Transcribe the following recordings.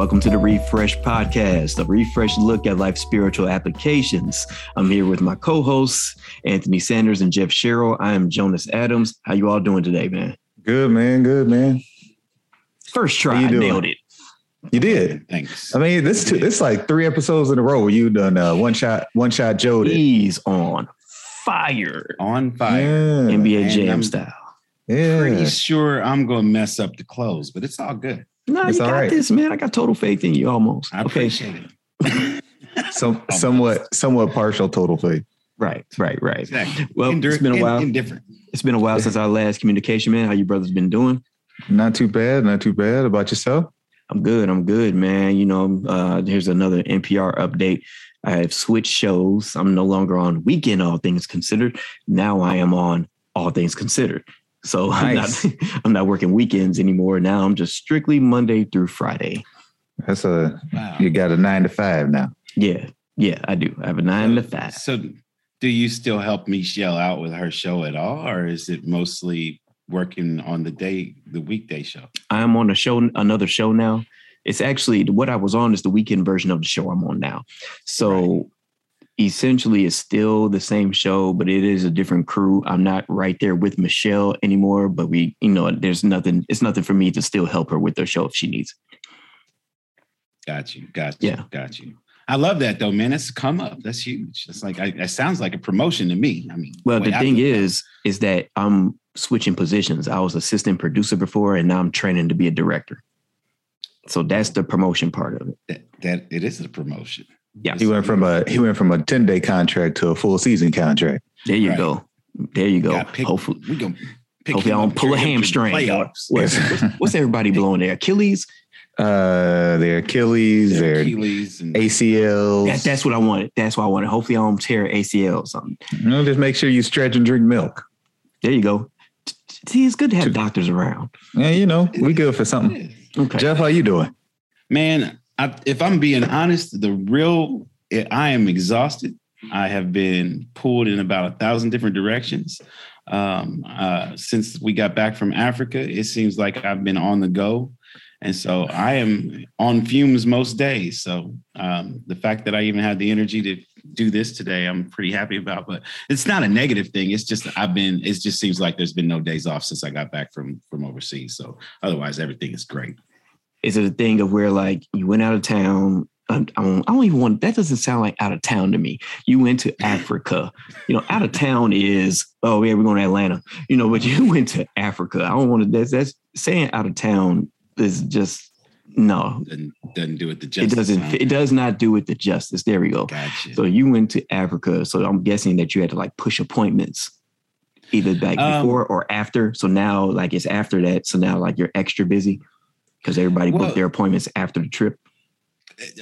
Welcome to the Refresh Podcast, a refresh look at life spiritual applications. I'm here with my co-hosts, Anthony Sanders and Jeff Sherrill. I am Jonas Adams. How you all doing today, man? Good, man. Good, man. First try, I nailed it. You did. Thanks. I mean, this two, it's like three episodes in a row where you done uh, one shot, one shot Joe. He's on fire. On fire. Yeah. NBA And Jam I'm- style. yeah. Pretty sure I'm gonna mess up the close, but it's all good. No, It's you got right. this, man. I got total faith in you almost. I okay. appreciate it. Some, somewhat, somewhat partial total faith. Right, right, right. Exactly. Well, Indir- it's been a while. Indifferent. It's been a while since our last communication, man. How you brothers been doing? Not too bad. Not too bad. About yourself? I'm good. I'm good, man. You know, uh, here's another NPR update. I have switched shows. I'm no longer on Weekend All Things Considered. Now I am on All Things Considered. So Nice. I'm not I'm not working weekends anymore. Now I'm just strictly Monday through Friday. That's a Wow. you got a nine to five now. Yeah, yeah, I do. I have a nine to five. So, do you still help Michelle out with her show at all, or is it mostly working on the day, the weekday show? I'm on a show, another show now. It's actually what I was on is the weekend version of the show I'm on now. So essentially, it's still the same show, but it is a different crew. I'm not right there with Michelle anymore, but we, you know, there's nothing. It's nothing for me to still help her with her show if she needs. Got you. Got you. Yeah. Got you. I love that though, man. That's come up. That's huge. It's like I, that sounds like a promotion to me. I mean, Well, the thing is, at it. is, is that I'm switching positions. I was assistant producer before, and now I'm training to be a director. So that's the promotion part of it. that, that it is a promotion. Yeah. He went from a he went from a ten day contract to a full season contract. There you Right. go. There you go. Pick- Hopefully, we gonna pick Hopefully I don't pull a carry him to the hamstring. Playoffs. What's, what's, what's everybody blowing their Achilles? Uh, their Achilles, Their their Achilles and ACLs. That, that's what I wanted. That's what I wanted. Hopefully, I don't tear ACL or something. You know, just make sure you stretch and drink milk. There you go. See, it's good to have doctors around. Yeah, you know, we good for something. Okay. Jeff, how you doing? Man, I, if I'm being honest, the real I am exhausted. I have been pulled in about a thousand different directions. Um, uh, since we got back from Africa, it seems like I've been on the go. And so I am on fumes most days. So um, the fact that I even had the energy to do this today, I'm pretty happy about. But it's not a negative thing. It's just I've been. It just seems like there's been no days off since I got back from from overseas. So otherwise, everything is great. Is it a thing of where like you went out of town? I don't, I don't even want. That doesn't sound like out of town to me. You went to Africa. You know, out of town is oh yeah, we're going to Atlanta. You know, but you went to Africa. I don't want to. That's that's saying out of town is just no. Doesn't doesn't do it the It justice. doesn't. It does not do it the justice. There we go. Gotcha. So you went to Africa. So I'm guessing that you had to like push appointments either like Um, before or after. So now like it's after that. So now like you're extra busy because everybody Well- booked their appointments after the trip.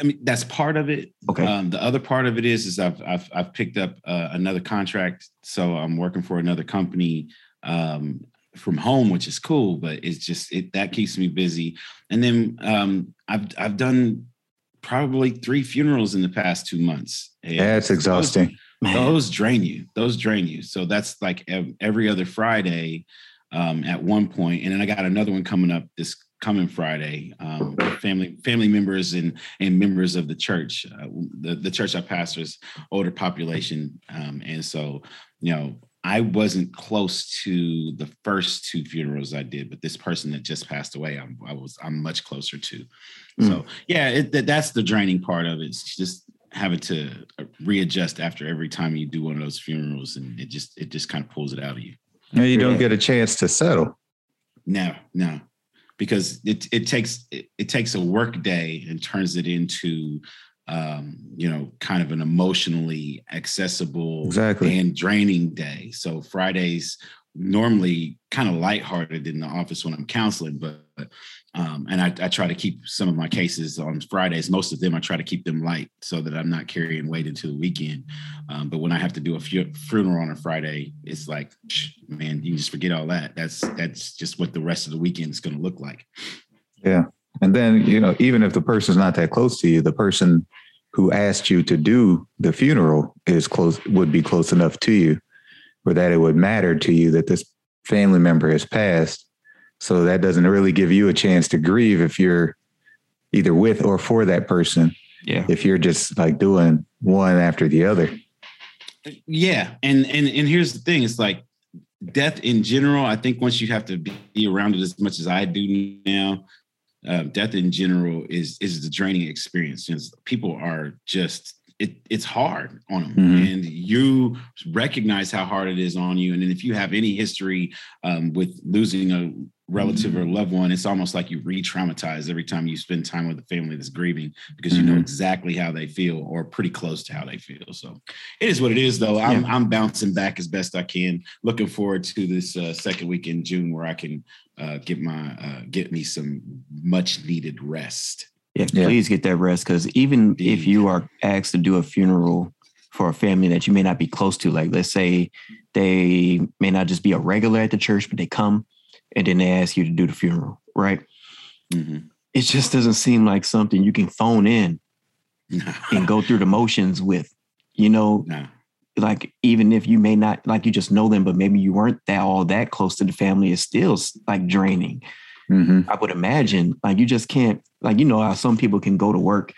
I mean, that's part of it. Okay. Um, the other part of it is, is I've I've, I've picked up uh, another contract, so I'm working for another company um, from home, which is cool. But it's just it that keeps me busy. And then um, I've I've done probably three funerals in the past two months. And That's exhausting. Man, those drain you those drain you so that's like every other friday um at one point and then i got another one coming up this coming friday um family family members and and members of the church uh, the, the church i pastors older population um and so you know i wasn't close to the first two funerals i did but this person that just passed away i'm i was i'm much closer to. So yeah it, that, that's the draining part of it it's just having to uh, readjust after every time you do one of those funerals and it just it just kind of pulls it out of you. Now you don't get a chance to settle. no no because it it takes it, it takes a work day and turns it into um you know kind of an emotionally accessible Exactly. and draining day so fridays normally kind of lighthearted in the office when i'm counseling but um, and I, I try to keep some of my cases on Fridays. Most of them, I try to keep them light so that I'm not carrying weight into the weekend. Um, but when I have to do a fu- funeral on a Friday, it's like, man, you just forget all that. That's that's just what the rest of the weekend is going to look like. Yeah. And then, you know, even if the person's not that close to you, the person who asked you to do the funeral is close, would be close enough to you or that it would matter to you that this family member has passed. So that doesn't really give you a chance to grieve if you're either with or for that person. Yeah. If you're just like doing one after the other. Yeah, and and and here's the thing: it's like death in general. I think once you have to be around it as much as I do now, uh, death in general is is the draining experience. Because people are just it, it's hard on them, Mhm. and you recognize how hard it is on you. And then if you have any history um, with losing a relative or loved one, it's almost like you re-traumatize every time you spend time with a family that's grieving because you know Mhm. exactly how they feel or pretty close to how they feel. So it is what it is, though. I'm I'm bouncing back as best I can. Looking forward to this uh, second week in June where I can uh, get my uh, get me some much needed rest. Yeah, Yeah. please get that rest because even if you are asked to do a funeral for a family that you may not be close to, like let's say they may not just be a regular at the church, but they come and then they ask you to do the funeral, right? Mhm. It just doesn't seem like something you can phone in and go through the motions with. You know, No. like even if you may not like you just know them, but maybe you weren't that all that close to the family, it's still like draining. Hmm I would imagine like you just can't like you know how some people can go to work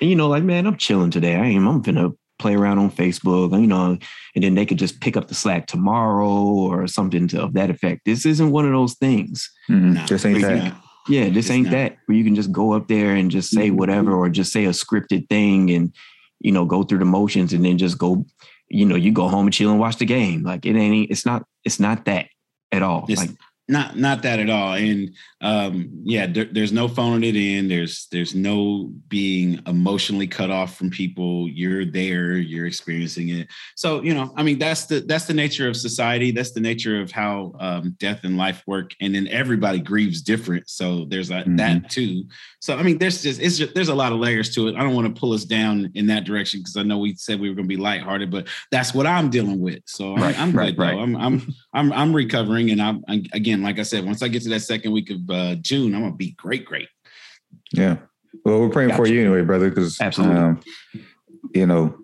and you know like man I'm chilling today I am I'm gonna play around on Facebook you know and then they could just pick up the slack tomorrow or something to of that effect. This isn't one of those things. hmm No. Just ain't that. Yeah, this It's ain't not. that where you can just go up there and just say whatever or just say a scripted thing and you know go through the motions and then just go you know you go home and chill and watch the game like it ain't it's not it's not that at all It's- like not not that at all. And um yeah there, there's no phoning it in there's there's no being emotionally cut off from people. You're there. You're experiencing it. So you know i mean that's the that's the nature of society. That's the nature of how um, death and life work. And then everybody grieves different. So there's a, Mhm. that too. So i mean there's just it's just there's a lot of layers to it. I don't want to pull us down in that direction because i know we said we were going to be lighthearted but that's what i'm dealing with. So Right, I'm, I'm right, good right. though i'm i'm I'm I'm recovering, and I'm, again, like I said, once I get to that second week of uh, June, I'm gonna be great, great. Yeah. Well, we're praying for you anyway, brother, because Absolutely. um, you know,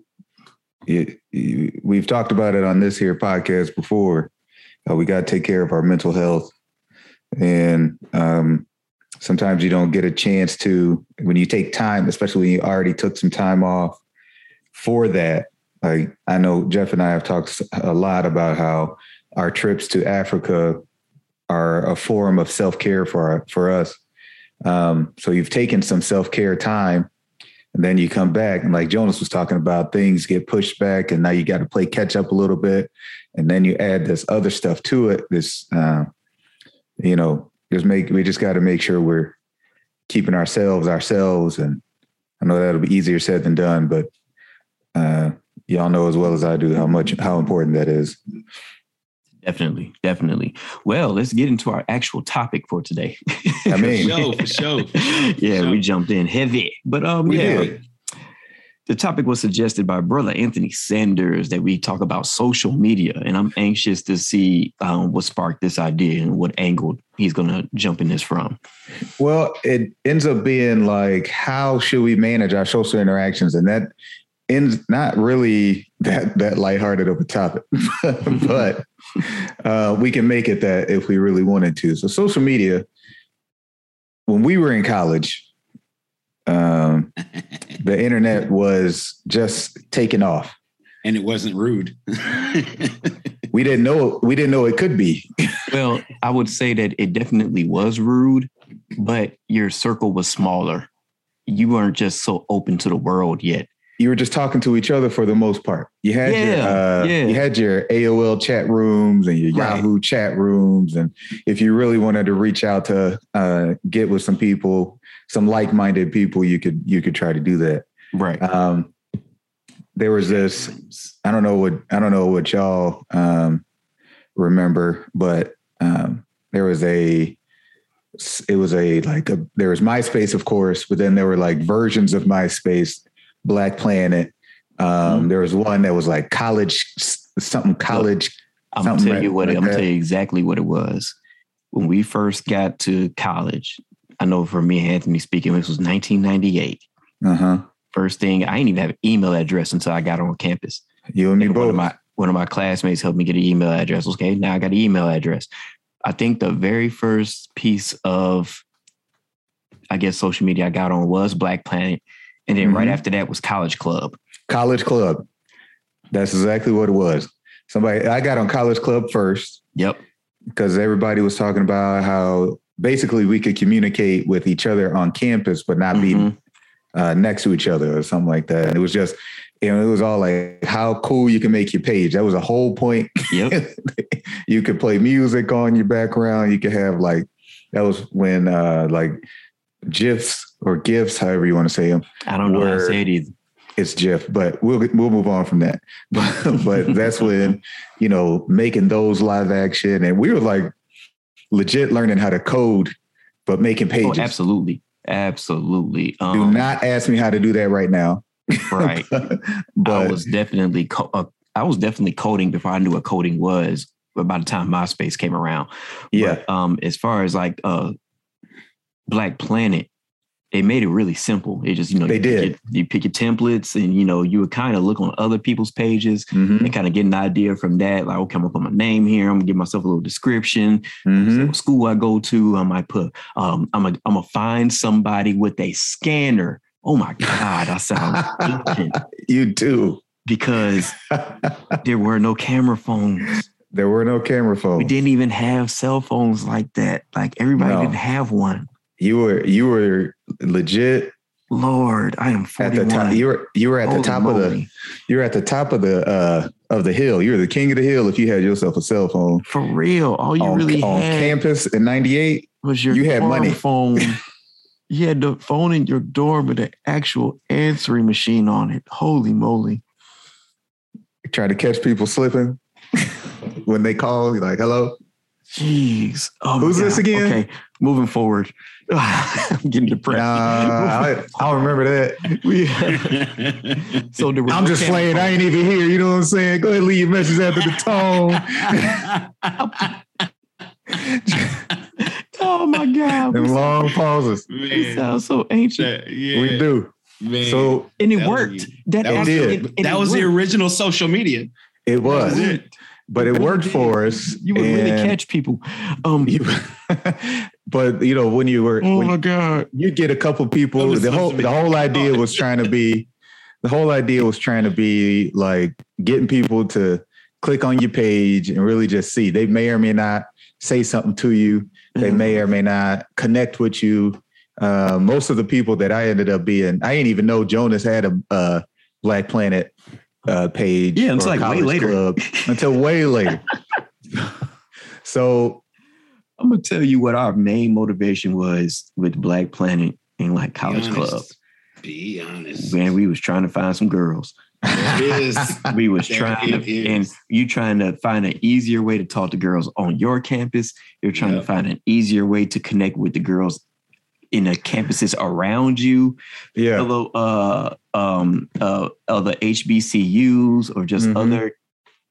you, you, we've talked about it on this here podcast before. Uh, we got to take care of our mental health, and um, sometimes you don't get a chance to when you take time, especially when you already took some time off for that. Like I know Jeff and I have talked a lot about how our trips to Africa are a form of self care for for us. Um, so you've taken some self care time, and then you come back, and like Jonas was talking about, things get pushed back, and now you got to play catch up a little bit, and then you add this other stuff to it. This, uh, you know, just make we just got to make sure we're keeping ourselves ourselves, and I know that'll be easier said than done, but uh, y'all know as well as I do how much how important that is. Definitely, definitely. Well, let's get into our actual topic for today. I mean- For sure, for sure, for sure, for yeah, sure. we jumped in heavy, but um, We yeah, did. the topic was suggested by brother Anthony Sanders that we talk about social media, and I'm anxious to see um, what sparked this idea and what angle he's going to jump in this from. Well, it ends up being like, how should we manage our social interactions? And that ends not really that that lighthearted of a topic, but uh, we can make it that if we really wanted to. So, social media. When we were in college, um, the internet was just taking off. and it wasn't rude. We didn't know we didn't know it could be. Well, I would say that it definitely was rude, but your circle was smaller. You weren't just so open to the world yet. You were just talking to each other for the most part. You had your uh, yeah. you had your AOL chat rooms and your Right. Yahoo chat rooms, and if you really wanted to reach out to uh, get with some people, some like-minded people, you could you could try to do that. Right. Um, there was this. I don't know what I don't know what y'all um, remember, but um, there was a it was a like a there was MySpace, of course, but then there were like versions of MySpace, Black Planet. Um, Mhm. There was one that was like college something college. I'm Something tell you what like I'm that. tell you exactly what it was. When we first got to college, I know for me and Anthony speaking, this was 1998. Uh huh. First thing, I didn't even have an email address until I got on campus. You and me And one both. of my one of my classmates helped me get an email address. Okay, now I got an email address. I think the very first piece of I guess social media I got on was Black Planet, and then right Mhm. after that was College Club. College Club. That's exactly what it was. Somebody I got on College Club first Yep. because everybody was talking about how basically we could communicate with each other on campus, but not be Mhm. uh, next to each other or something like that. And it was just, you know, it was all like how cool you can make your page. That was a whole point. Yep. you could play music on your background. You could have like that was when uh like gifs or gifs, however you want to say them. I don't know how to say it either. It's GIF, but we'll we'll move on from that. But, but that's when you know making those live action, and we were like legit learning how to code, but making Oh, pages. absolutely. Absolutely. Do Um, not ask me how to do that right now. right. I but was definitely co- uh, I was definitely coding before I knew what coding was. But by the time MySpace came around, yeah, But, um, as far as like uh, Black Planet, they made it really simple. It just you know They you pick did. your- you pick your templates, and you know you would kind of look on other people's pages Mhm, and kind of get an idea from that. Like, okay, I'm gonna put my name here. I'm gonna give myself a little description. mhm. What school I go to, I might put. Um, I'm gonna I'm gonna find somebody with a scanner. Oh my god, I sound you do. because there were no camera phones. there were no camera phones. We didn't even have cell phones like that. Like everybody No. didn't have one. You were you were legit Lord, I am at the top. You were you were at the Holy top of the you were at the top of the uh of the hill. You were the king of the hill if you had yourself a cell phone. For real. All you on, really on campus in 98 was your you had money. phone. you had the phone in your dorm with an actual answering machine on it. Holy moly. trying to catch people slipping when they call you're like hello Jeez. Oh my Who's this again? Okay, moving forward. I'm getting depressed. nah I, I don't remember that We- so there was i'm just camera playing i ain't even here you know what i'm saying go ahead leave your message after the tone Oh my God. and long pauses we man, sound so ancient. that- yeah, we do man. so And it That was- worked. That, that was actually- did. it- and that it was the original social media. it That was was it. But it worked for us You would really catch people. Um, you, but you know when you were oh my God. you get a couple people. The whole the whole idea was trying to be the whole idea was trying to be like getting people to click on your page and really just see. They may or may not say something to you. They Mhm. may or may not connect with you. Uh, most of the people that I ended up being, I didn't even know Jonas had a, uh Black Planet uh, page. Yeah, it's like way later. club until way later. so I'm gonna tell you what our main motivation was with Black Planet and like College honest. Club. Be honest. Man, we was trying to find some girls. There. We was There trying it to, and you trying to find an easier way to talk to girls on your campus. You're trying Yep. to find an easier way to connect with the girls in the campuses around you. yeah, Other uh um uh other HBCUs or just Mhm. other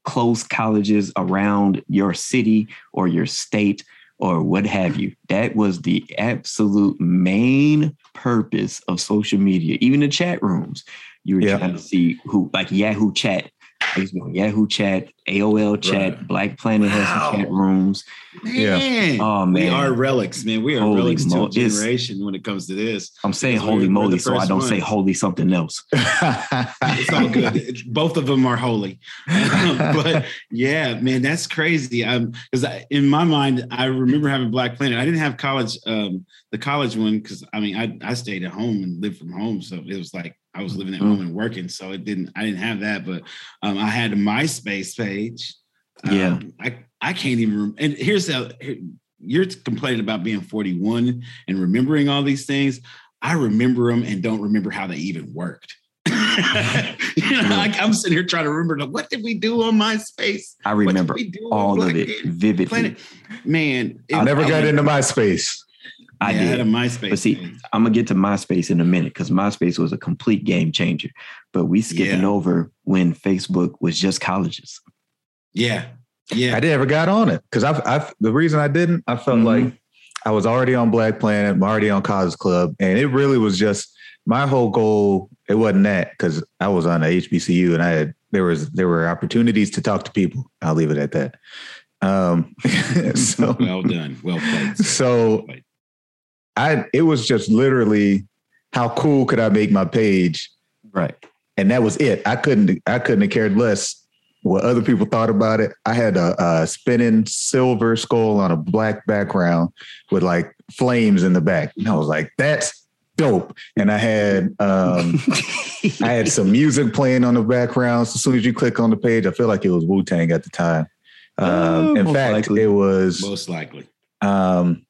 close colleges around your city or your state or what have you. That was the absolute main purpose of social media, even the chat rooms. You were Yeah. trying to see who, like Yahoo Chat, I used to be on Yahoo Chat, AOL Chat, Right. Black Planet has some chat rooms. Yeah. Man, Oh, we man. are relics, man. We are Holy relics to a generation when it comes to this. I'm saying Because we're- holy we're moly, so I don't say holy something else. It's all good. It's- Both of them are holy, but yeah, man, that's crazy. Um, because in my mind, I remember having Black Planet. I didn't have college, um, the college one, because I mean, I I stayed at home and lived from home, so it was like I was living at Mhm. home and working, so it didn't. I didn't have that, but um, I had a MySpace page. Yeah. Um, I I can't even. Rem- and here's how you're complaining about being 41 and remembering all these things. I remember them and don't remember how they even worked. you know, like I'm sitting here trying to remember like, what did we do on MySpace? I remember we do all of it vividly. Planet? Man, I never got into MySpace. I yeah, did. had a MySpace. But see, page. I'm gonna get to MySpace in a minute because MySpace was a complete game changer. But we skipping Yeah. over when Facebook was just colleges. yeah, yeah, I never got on it because I've, I've, the reason I didn't, I felt Mhm. like I was already on Black Planet, I'm already on College Club, and it really was just my whole goal. It wasn't that because I was on the HBCU and I had there was there were opportunities to talk to people. I'll leave it at that. Um, so well done, well played. sir. so Well played. I it was just literally how cool could I make my page? Right. And that was it. I couldn't I couldn't have cared less what other people thought about it. I had a, a spinning silver skull on a black background with like flames in the back. And I was like, that's dope. And I had um I had some music playing on the background. So as soon as you click on the page, I feel like it was Wu Tang at the time. Um, Oh, in fact, likely. it was Most likely. um,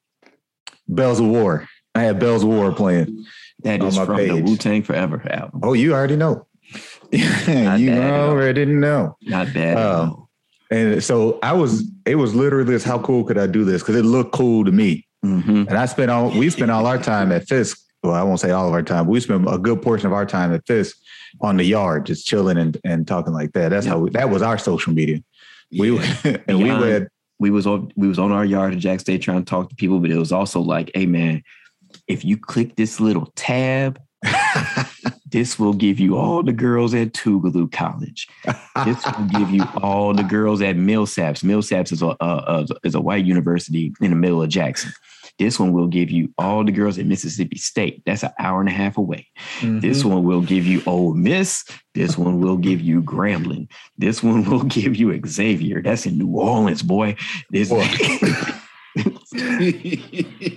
Bells of War. I had Bells of War playing. That is from the. Wu Tang Forever album. Oh, you already know. you bad at all. already know. Not bad. Um. And so I was, it was literally this, how cool could I do this? Because it looked cool to me. Mhm. And I spent all, we spent all our time at Fisk. Well, I won't say all of our time, but we spent a good portion of our time at Fisk on the yard, just chilling and, and talking like that. That's how we, that was our social media. We Yeah. and we Beyond- would we was on we was on our yard at Jack State trying to talk to people, but it was also like, hey man, if you click this little tab, this will give you all the girls at Tougaloo College. This will give you all the girls at Millsaps. Millsaps is a, a, a is a white university in the middle of Jackson. This one will give you all the girls at Mississippi State. That's an hour and a half away. This mm-hmm. one will give you Ole Miss. This one will give you Grambling. This one will give you Xavier. That's in New Orleans, boy. This Boy.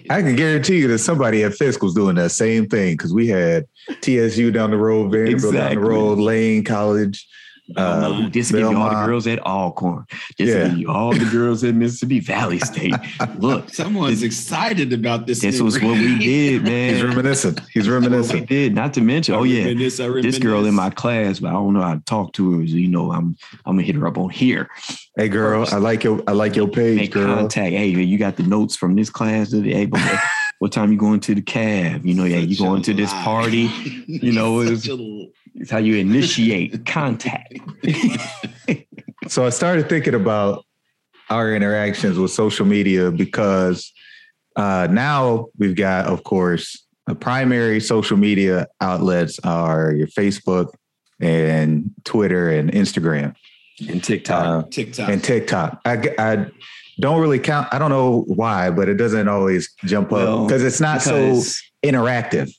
I can guarantee you that somebody at Fisk was doing that same thing because we had TSU down the road, Vanderbilt down the road, Lane College. Uh, Belmont. this will give you all the girls at Alcorn. This Yeah. will give you all the girls at Mississippi Valley State. Look, Someone's excited about this. this new was what we did, man. He's reminiscent. He's What we reminiscent. did. Not to mention, I oh yeah, reminisce, I this girl in my class, but I don't know how to talk to her. So, you know, I'm I'm gonna hit her up on here. Hey girl, I like your I like your page, Make girl. contact. Hey, you got the notes from this class today. Hey, but what, what time you going to the cab? You know, yeah, you Such a going to this lie. party. You know, it's- a l- It's how you initiate contact. So I started thinking about our interactions with social media because uh, now we've got, of course, the primary social media outlets are your Facebook and Twitter and Instagram And TikTok. uh, TikTok. and TikTok. I, I don't really count. I don't know why, but it doesn't always jump Well, up because it's not so interactive.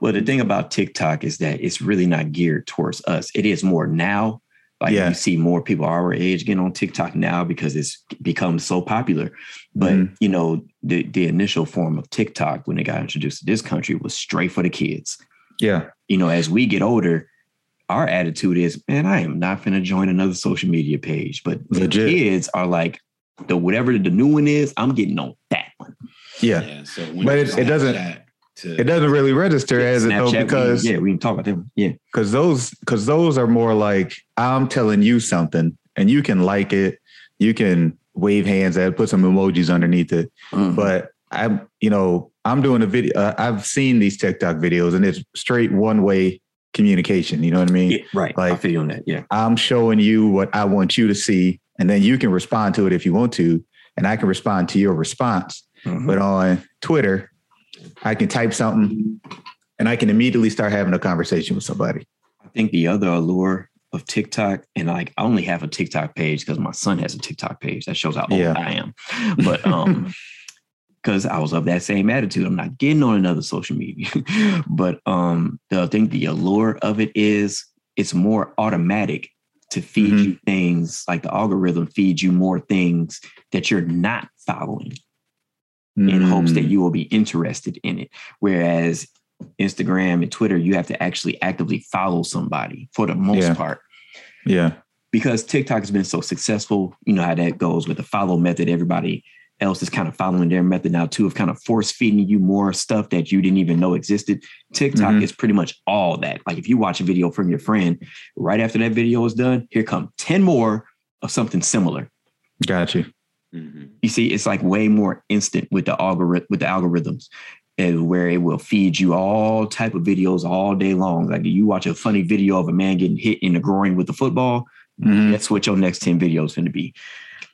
Well, the thing about TikTok is that it's really not geared towards us. It is more now. Like Yeah. you see more people our age getting on TikTok now because it's become so popular. But Mhm. you know, the the initial form of TikTok when it got introduced to this country was straight for the kids. Yeah. You know, as we get older, our attitude is, man, I am not gonna join another social media page. But the kids are like, the whatever the new one is, I'm getting on that one. Yeah. yeah. So when But it- it doesn't- Snapchat To, It doesn't really register as it though Snapchat, we- because yeah, we can talk about them. Yeah. because those because those are more like I'm telling you something and you can like it, you can wave hands at, it, put some emojis underneath it. Mhm. But I'm you know I'm doing a video. Uh, I've seen these TikTok videos and it's straight one way communication. You know what I mean? Yeah, right. I Like- feel on that. Yeah. I'm showing you what I want you to see, and then you can respond to it if you want to, and I can respond to your response. Mhm. But on Twitter, I can type something and I can immediately start having a conversation with somebody. I think the other allure of TikTok, and like I only have a TikTok page because my son has a TikTok page. That shows how old Yeah. I am. But um, because I was of that same attitude, I'm not getting on another social media. but um, the, I think the allure of it is it's more automatic to feed Mhm. you things like the algorithm feeds you more things that you're not following in hopes that Mm, you will be interested in it. Whereas Instagram and Twitter, you have to actually actively follow somebody for the most Yeah. part. yeah, Because TikTok has been so successful, you know how that goes with the follow method. Everybody else is kind of following their method now too, of kind of force feeding you more stuff that you didn't even know existed. TikTok Mhm. is pretty much all that. Like if you watch a video from your friend, right after that video is done, here come 10 more of something similar got you. Mhm. you see it's like way more instant with the algorithm with the algorithms and where it will feed you all type of videos all day long like you watch a funny video of a man getting hit in the groin with a football Mhm. that's what your next 10 videos going to be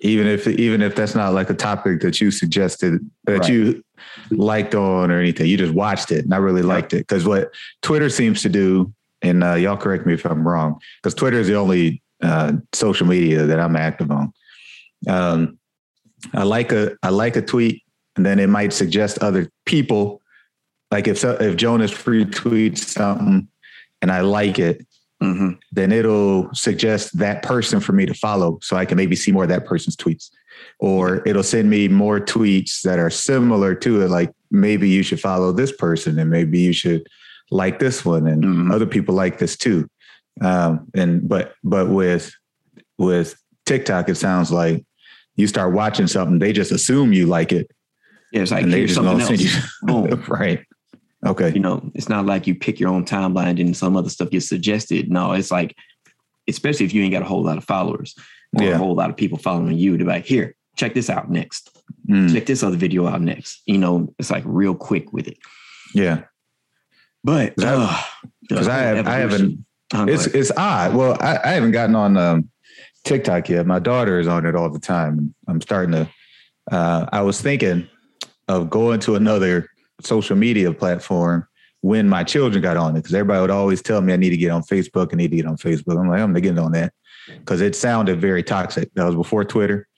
Even if even if that's not like a topic that you suggested that Right. you liked on or anything, you just watched it and I really liked it because what Twitter seems to do, and uh, y'all correct me if I'm wrong, because Twitter is the only uh, social media that I'm active on. Um, I like a I like a tweet, and then it might suggest other people like if so, if Jonas retweets something and I like it, hmm then it'll suggest that person for me to follow so I can maybe see more of that person's tweets. Or it'll send me more tweets that are similar to it, like maybe you should follow this person and maybe you should like this one and Mhm. other people like this too. Um, and but but with with TikTok, it sounds like you start watching something, they just assume you like it. Yeah, it's like and they here's just something else. you right. Okay. You know, it's not like you pick your own timeline and some other stuff gets suggested. No, it's like, especially if you ain't got a whole lot of followers or Yeah. a whole lot of people following you, to be like, here, check this out next. Mm, Check this other video out next. You know, it's like real quick with it. yeah. But because uh, I have- I haven't- It's it's odd. Well, I, I haven't gotten on um, TikTok yet. My daughter is on it all the time. I'm starting to. Uh, I was thinking of going to another social media platform when my children got on it because everybody would always tell me I need to get on Facebook. I need to get on Facebook. I'm like, I'm gonna get on that because it sounded very toxic. That was before Twitter,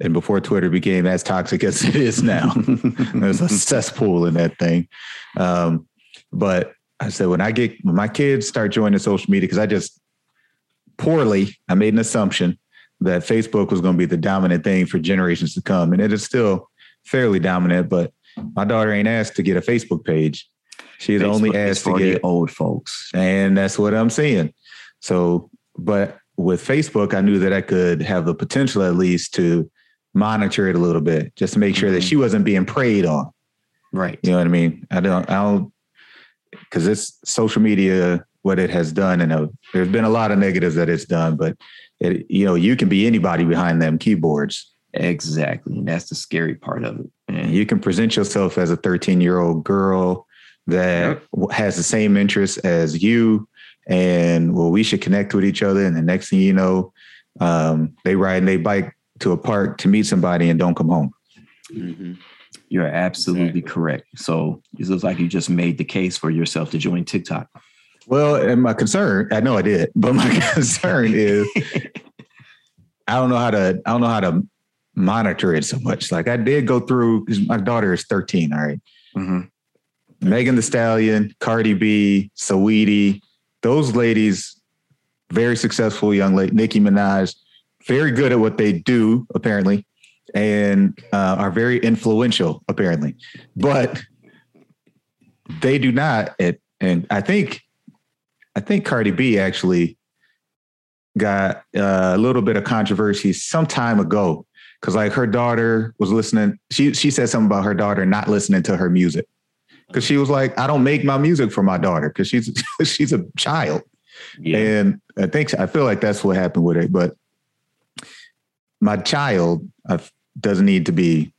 and before Twitter became as toxic as it is now. There's a cesspool in that thing. Um, but I said, when I get when my kids start joining social media, because I just poorly I made an assumption that Facebook was going to be the dominant thing for generations to come, and it is still fairly dominant. But my daughter ain't asked to get a Facebook page; she's only Facebook is asked to get, old folks. and that's what I'm saying. So, but with Facebook, I knew that I could have the potential at least to monitor it a little bit, just to make sure that Mhm. she wasn't being preyed on. Right. You know what I mean? I don't, I don't, because it's social media, what it has done, and uh, there's been a lot of negatives that it's done, but it, you know, you can be anybody behind them keyboards. Exactly. And that's the scary part of it. And And you can present yourself as a 13 year old girl that w has the same interests as you, and well, we should connect with each other. And the next thing you know, um, they ride and they bike to a park to meet somebody and don't come home. Mhm. you're absolutely Exactly. correct. So it looks like you just made the case for yourself to join TikTok. Well, and my concern, I know I did, but my concern is I don't know how to I don't know how to monitor it so much. Like I did go through because my daughter is 13, all right. Mhm. Megan Thee Stallion, Cardi B, Saweetie, those ladies, very successful young lady, Nicki Minaj, very good at what they do, apparently, and uh, are very influential, apparently. But they do not, it, and I think, I think Cardi B actually got uh, a little bit of controversy some time ago because like her daughter was listening. She she said something about her daughter not listening to her music because she was like, I don't make my music for my daughter because she's she's a child. Yeah. And I think I feel like that's what happened with it. But my child doesn't need to be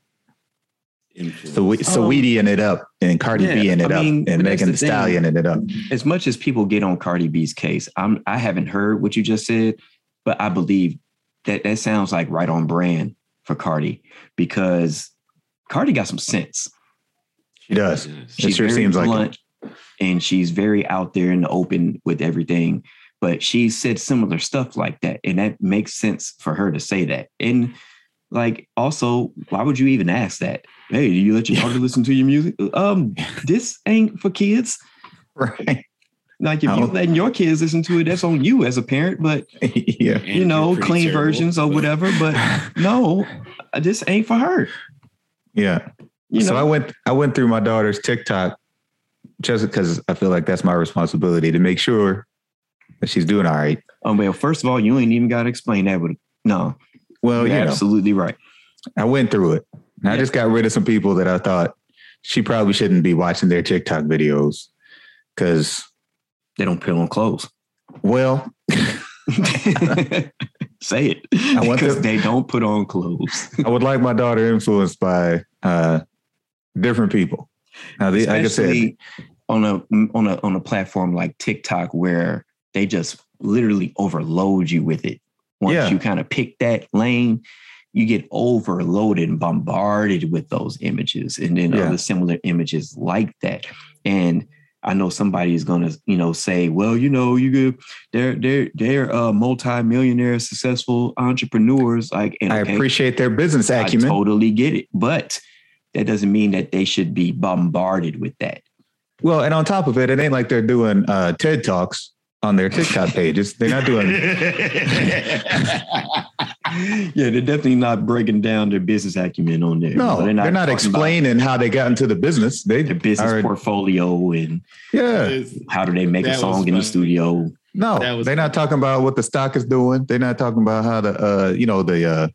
Influence. so Saweetie oh. it up and Cardi B Yeah, in it I up mean, and but that's Megan the the Stallion in it up. as much as people get on Cardi B's case, I'm I haven't heard what you just said, but I believe that that sounds like right on brand for Cardi because Cardi got some sense. She does. She sure very seems like it. blunt and she's very out there in the open with everything. But she said similar stuff like that, and that makes sense for her to say that. And like, also, why would you even ask that? Hey, do you let your daughter listen to your music? Um, this ain't for kids. Right. Like, if you don't- letting your kids listen to it, that's on you as a parent. But yeah. You know, clean terrible, versions or but- whatever. But no, this ain't for her. Yeah. You so I went I went through my daughter's TikTok just because I feel like that's my responsibility to make sure that she's doing all right. oh well. First of all, you ain't even got to explain that. With no, Well, you're know, absolutely right. I went through it. And I just got rid of some people that I thought she probably shouldn't be watching their TikTok videos. Cause They don't put on clothes. well, Say it. I want because to- they don't put on clothes. I would like my daughter influenced by uh different people. Now, the, like I said, on a on a on a platform like TikTok where they just literally overload you with it. Once Yeah. you kind of pick that lane, you get overloaded and bombarded with those images and then Yeah. other similar images like that. And I know somebody is going to, you know, say, well, you know, you get they're they're they're uh, multi-millionaire successful entrepreneurs. Like, and I appreciate their business acumen. I totally get it, but that doesn't mean that they should be bombarded with that. Well, and on top of it, it ain't like they're doing uh, TED talks on their TikTok pages. They're not doing. yeah, they're definitely not breaking down their business acumen on there. No, they're not, they're not explaining how they got into the business. They their business are, portfolio and yeah, how do they make a song in the studio? No, they're funny. not talking about what the stock is doing. They're not talking about how the uh, you know the uh,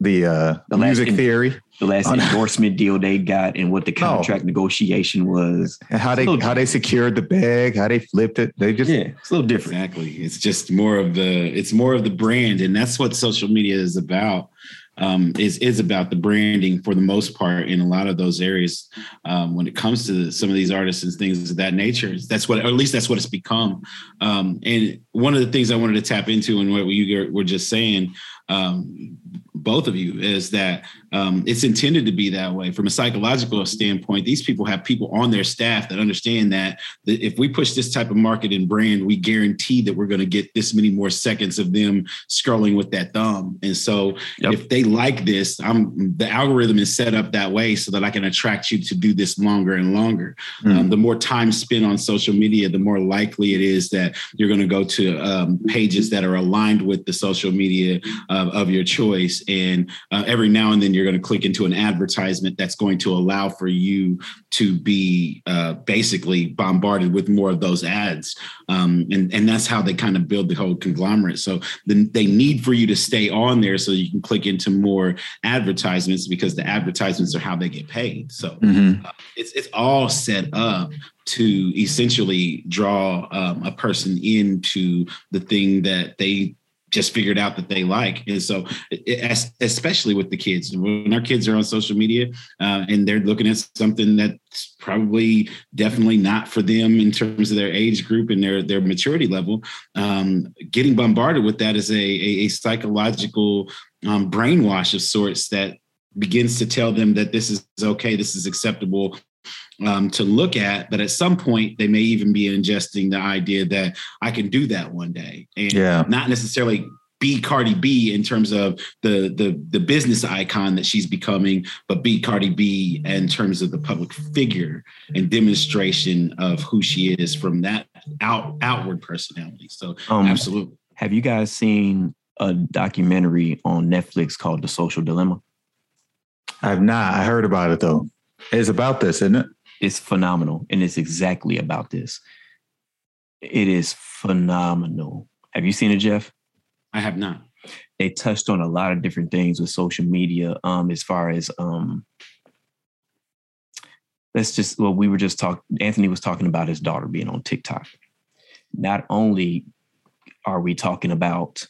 the uh, the music theory the last endorsement deal they got and what the contract no. negotiation was. And how they how they secured the bag, how they flipped it. They just yeah, it's a little different. Exactly. It's just more of the it's more of the brand, and that's what social media is about. Um, is is about the branding for the most part in a lot of those areas um, when it comes to some of these artists and things of that nature. That's what, or at least that's what it's become. Um, and one of the things I wanted to tap into and what you were just saying, um, both of you, is that um, it's intended to be that way from a psychological standpoint. These people have people on their staff that understand that, that if we push this type of market and brand, we guarantee that we're going to get this many more seconds of them scrolling with that thumb. And so, yep. if they like this, I'm the algorithm is set up that way so that I can attract you to do this longer and longer. Mm. Um, the more time spent on social media, the more likely it is that you're going to go to um, pages that are aligned with the social media uh, of your choice. And uh, every now and then, you're going to click into an advertisement that's going to allow for you to be uh, basically bombarded with more of those ads. Um, and, and that's how they kind of build the whole conglomerate. So then they need for you to stay on there so you can click into more advertisements because the advertisements are how they get paid. So mm-hmm. uh, it's, it's all set up to essentially draw um, a person into the thing that they just figured out that they like. And so, especially with the kids, when our kids are on social media uh, and they're looking at something that's probably definitely not for them in terms of their age group and their their maturity level, um, getting bombarded with that is a, a, a psychological um, brainwash of sorts that begins to tell them that this is okay, this is acceptable, um, to look at. But at some point, they may even be ingesting the idea that I can do that one day, and yeah. not necessarily be Cardi B in terms of the the the business icon that she's becoming, but be Cardi B in terms of the public figure and demonstration of who she is from that out outward personality. So um, absolutely. Have you guys seen a documentary on Netflix called The Social Dilemma? I've not. I heard about it though. It's about this, isn't it? It's phenomenal. And it's exactly about this. It is phenomenal. Have you seen it, Jeff? I have not. They touched on a lot of different things with social media, um, as far as um let's just well, we were just talking, Anthony was talking about his daughter being on TikTok. Not only are we talking about,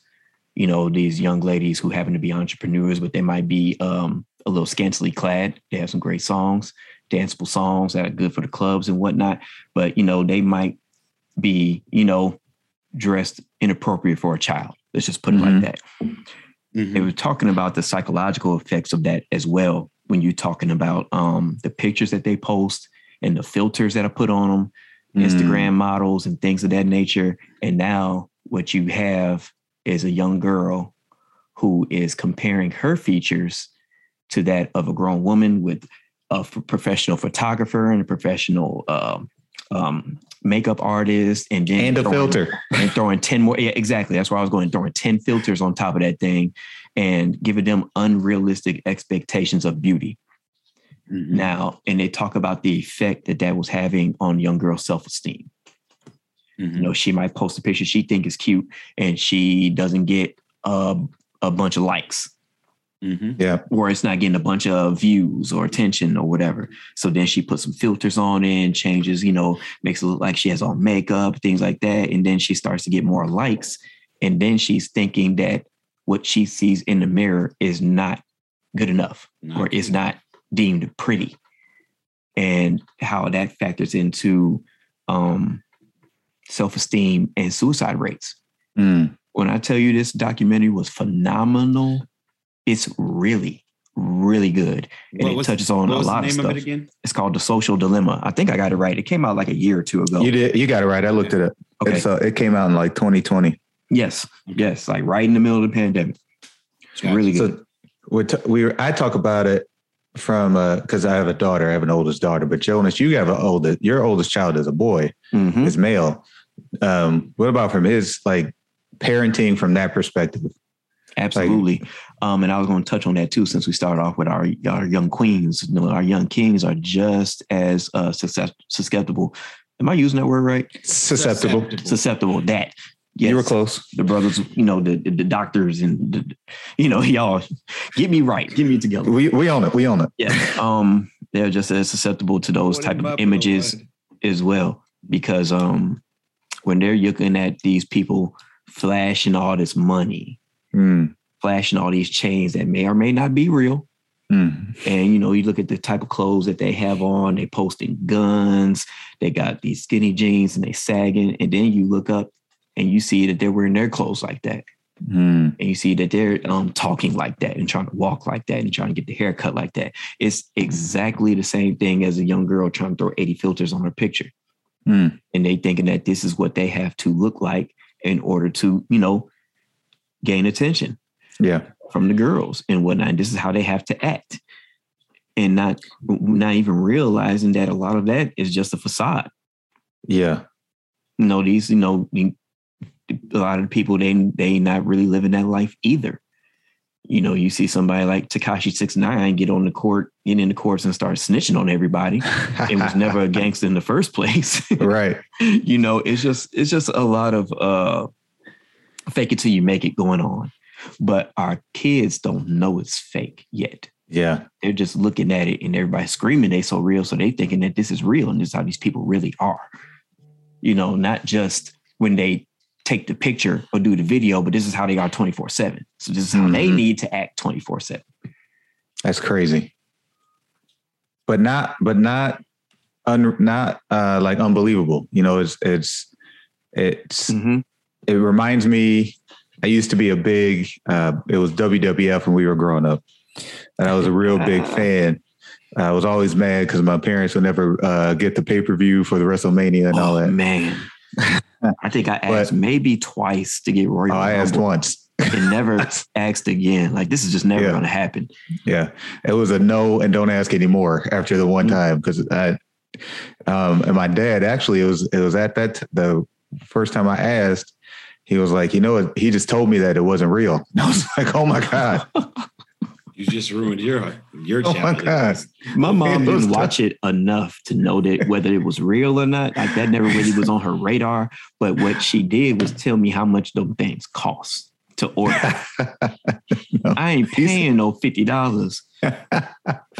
you know, these young ladies who happen to be entrepreneurs, but they might be um a little scantily clad. They have some great songs, danceable songs that are good for the clubs and whatnot. But you know, they might be, you know, dressed inappropriate for a child. Let's just put it mm-hmm. like that. Mm-hmm. They were talking about the psychological effects of that as well. When you're talking about um, the pictures that they post and the filters that are put on them, mm-hmm. Instagram models and things of that nature. And now what you have is a young girl who is comparing her features to that of a grown woman with a professional photographer and a professional um, um, makeup artist, and then and a throwing, filter, and throwing ten more. Yeah, exactly. That's where I was going. Throwing ten filters on top of that thing, and giving them unrealistic expectations of beauty. Mm-hmm. Now, and they talk about the effect that that was having on young girls' self esteem. Mm-hmm. You know, she might post a picture she think is cute, and she doesn't get a, a bunch of likes Mm-hmm. Yeah. Or it's not getting a bunch of views or attention or whatever. So then she puts some filters on and changes, you know, makes it look like she has all makeup, things like that. And then she starts to get more likes. And then she's thinking that what she sees in the mirror is not good enough not or is not deemed pretty. And how that factors into um, self esteem and suicide rates. Mm. When I tell you this documentary was phenomenal, it's really, really good. And what, it touches on a lot of stuff. Of it it's called The Social Dilemma. I think I got it right. It came out like a year or two ago. You did. You got it right. I looked at it. Okay. It's, uh, it came out in like 2020. Yes. Yes. Like right in the middle of the pandemic. It's gotcha. really good. So we t- we I talk about it from because I have a daughter, I have an oldest daughter, but Jonas, you have an oldest. Your oldest child is a boy, Mhm. is male. Um, what about from his like parenting from that perspective? Absolutely. Um, and I was going to touch on that too, since we started off with our, our young queens. You know, our young kings are just as uh, success, susceptible. Am I using that word right? Susceptible. Susceptible. That. Yes. You were close. The brothers, you know, the the, the doctors and the, you know, y'all get me right, get me together. We we own it. We own it. Yeah. Um, they're just as susceptible to those What type of images blood? as well because um when they're looking at these people flashing all this money Mm, flashing all these chains that may or may not be real. Mm, and you know you look at the type of clothes that they have on they posting guns they got these skinny jeans and they sagging. And then you look up and you see that they're wearing their clothes like that. Mm. and you see that they're um, talking like that and trying to walk like that and trying to get the haircut like that. It's exactly the same thing as a young girl trying to throw 80 filters on her picture. Mm. and they thinking that this is what they have to look like in order to you know gain attention Yeah. from the girls and whatnot. And this is how they have to act, and not not even realizing that a lot of that is just a facade. Yeah. You know, these you know a lot of the people they they not really living that life either. You know, you see somebody like Tekashi Six Nine get on the court, get in the courts and start snitching on everybody. It was never a gangster in the first place. right. you know, it's just it's just a lot of uh fake it till you make it going on. But our kids don't know it's fake yet. Yeah. They're just looking at it and everybody's screaming they so real. So they thinking that this is real and this is how these people really are. You know, not just when they take the picture or do the video, but this is how they are 24-7. So this is how they Mhm. need to act 24-7. That's crazy. But not, but not, un, not uh, like unbelievable. You know, it's it's it's Mhm. it reminds me. I used to be a big. Uh, it was WWF when we were growing up, and I was a real big fan. I was always mad because my parents would never uh, get the pay per view for the WrestleMania and all Oh, that. man. I think I asked maybe twice to get Royal Oh, I asked once. and never asked again. Like this is just never Yeah. going to happen. Yeah, it was a no and don't ask anymore after the one Mhm. time because I, um, and my dad actually it was it was at that t- the first time I asked, he was like, you know, he just told me that it wasn't real. I was like, oh my god, You just ruined your your oh my god, My mom didn't tough. watch it enough to know that whether it was real or not. Like that never really was on her radar. But what she did was tell me how much those things cost to order. No. I ain't paying no fifty dollars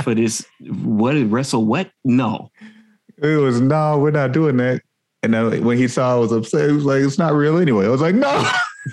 for this. What wrestle? What? No. it was no, we're not doing that. And then when he saw I was upset, he was like, it's not real anyway. I was like, no,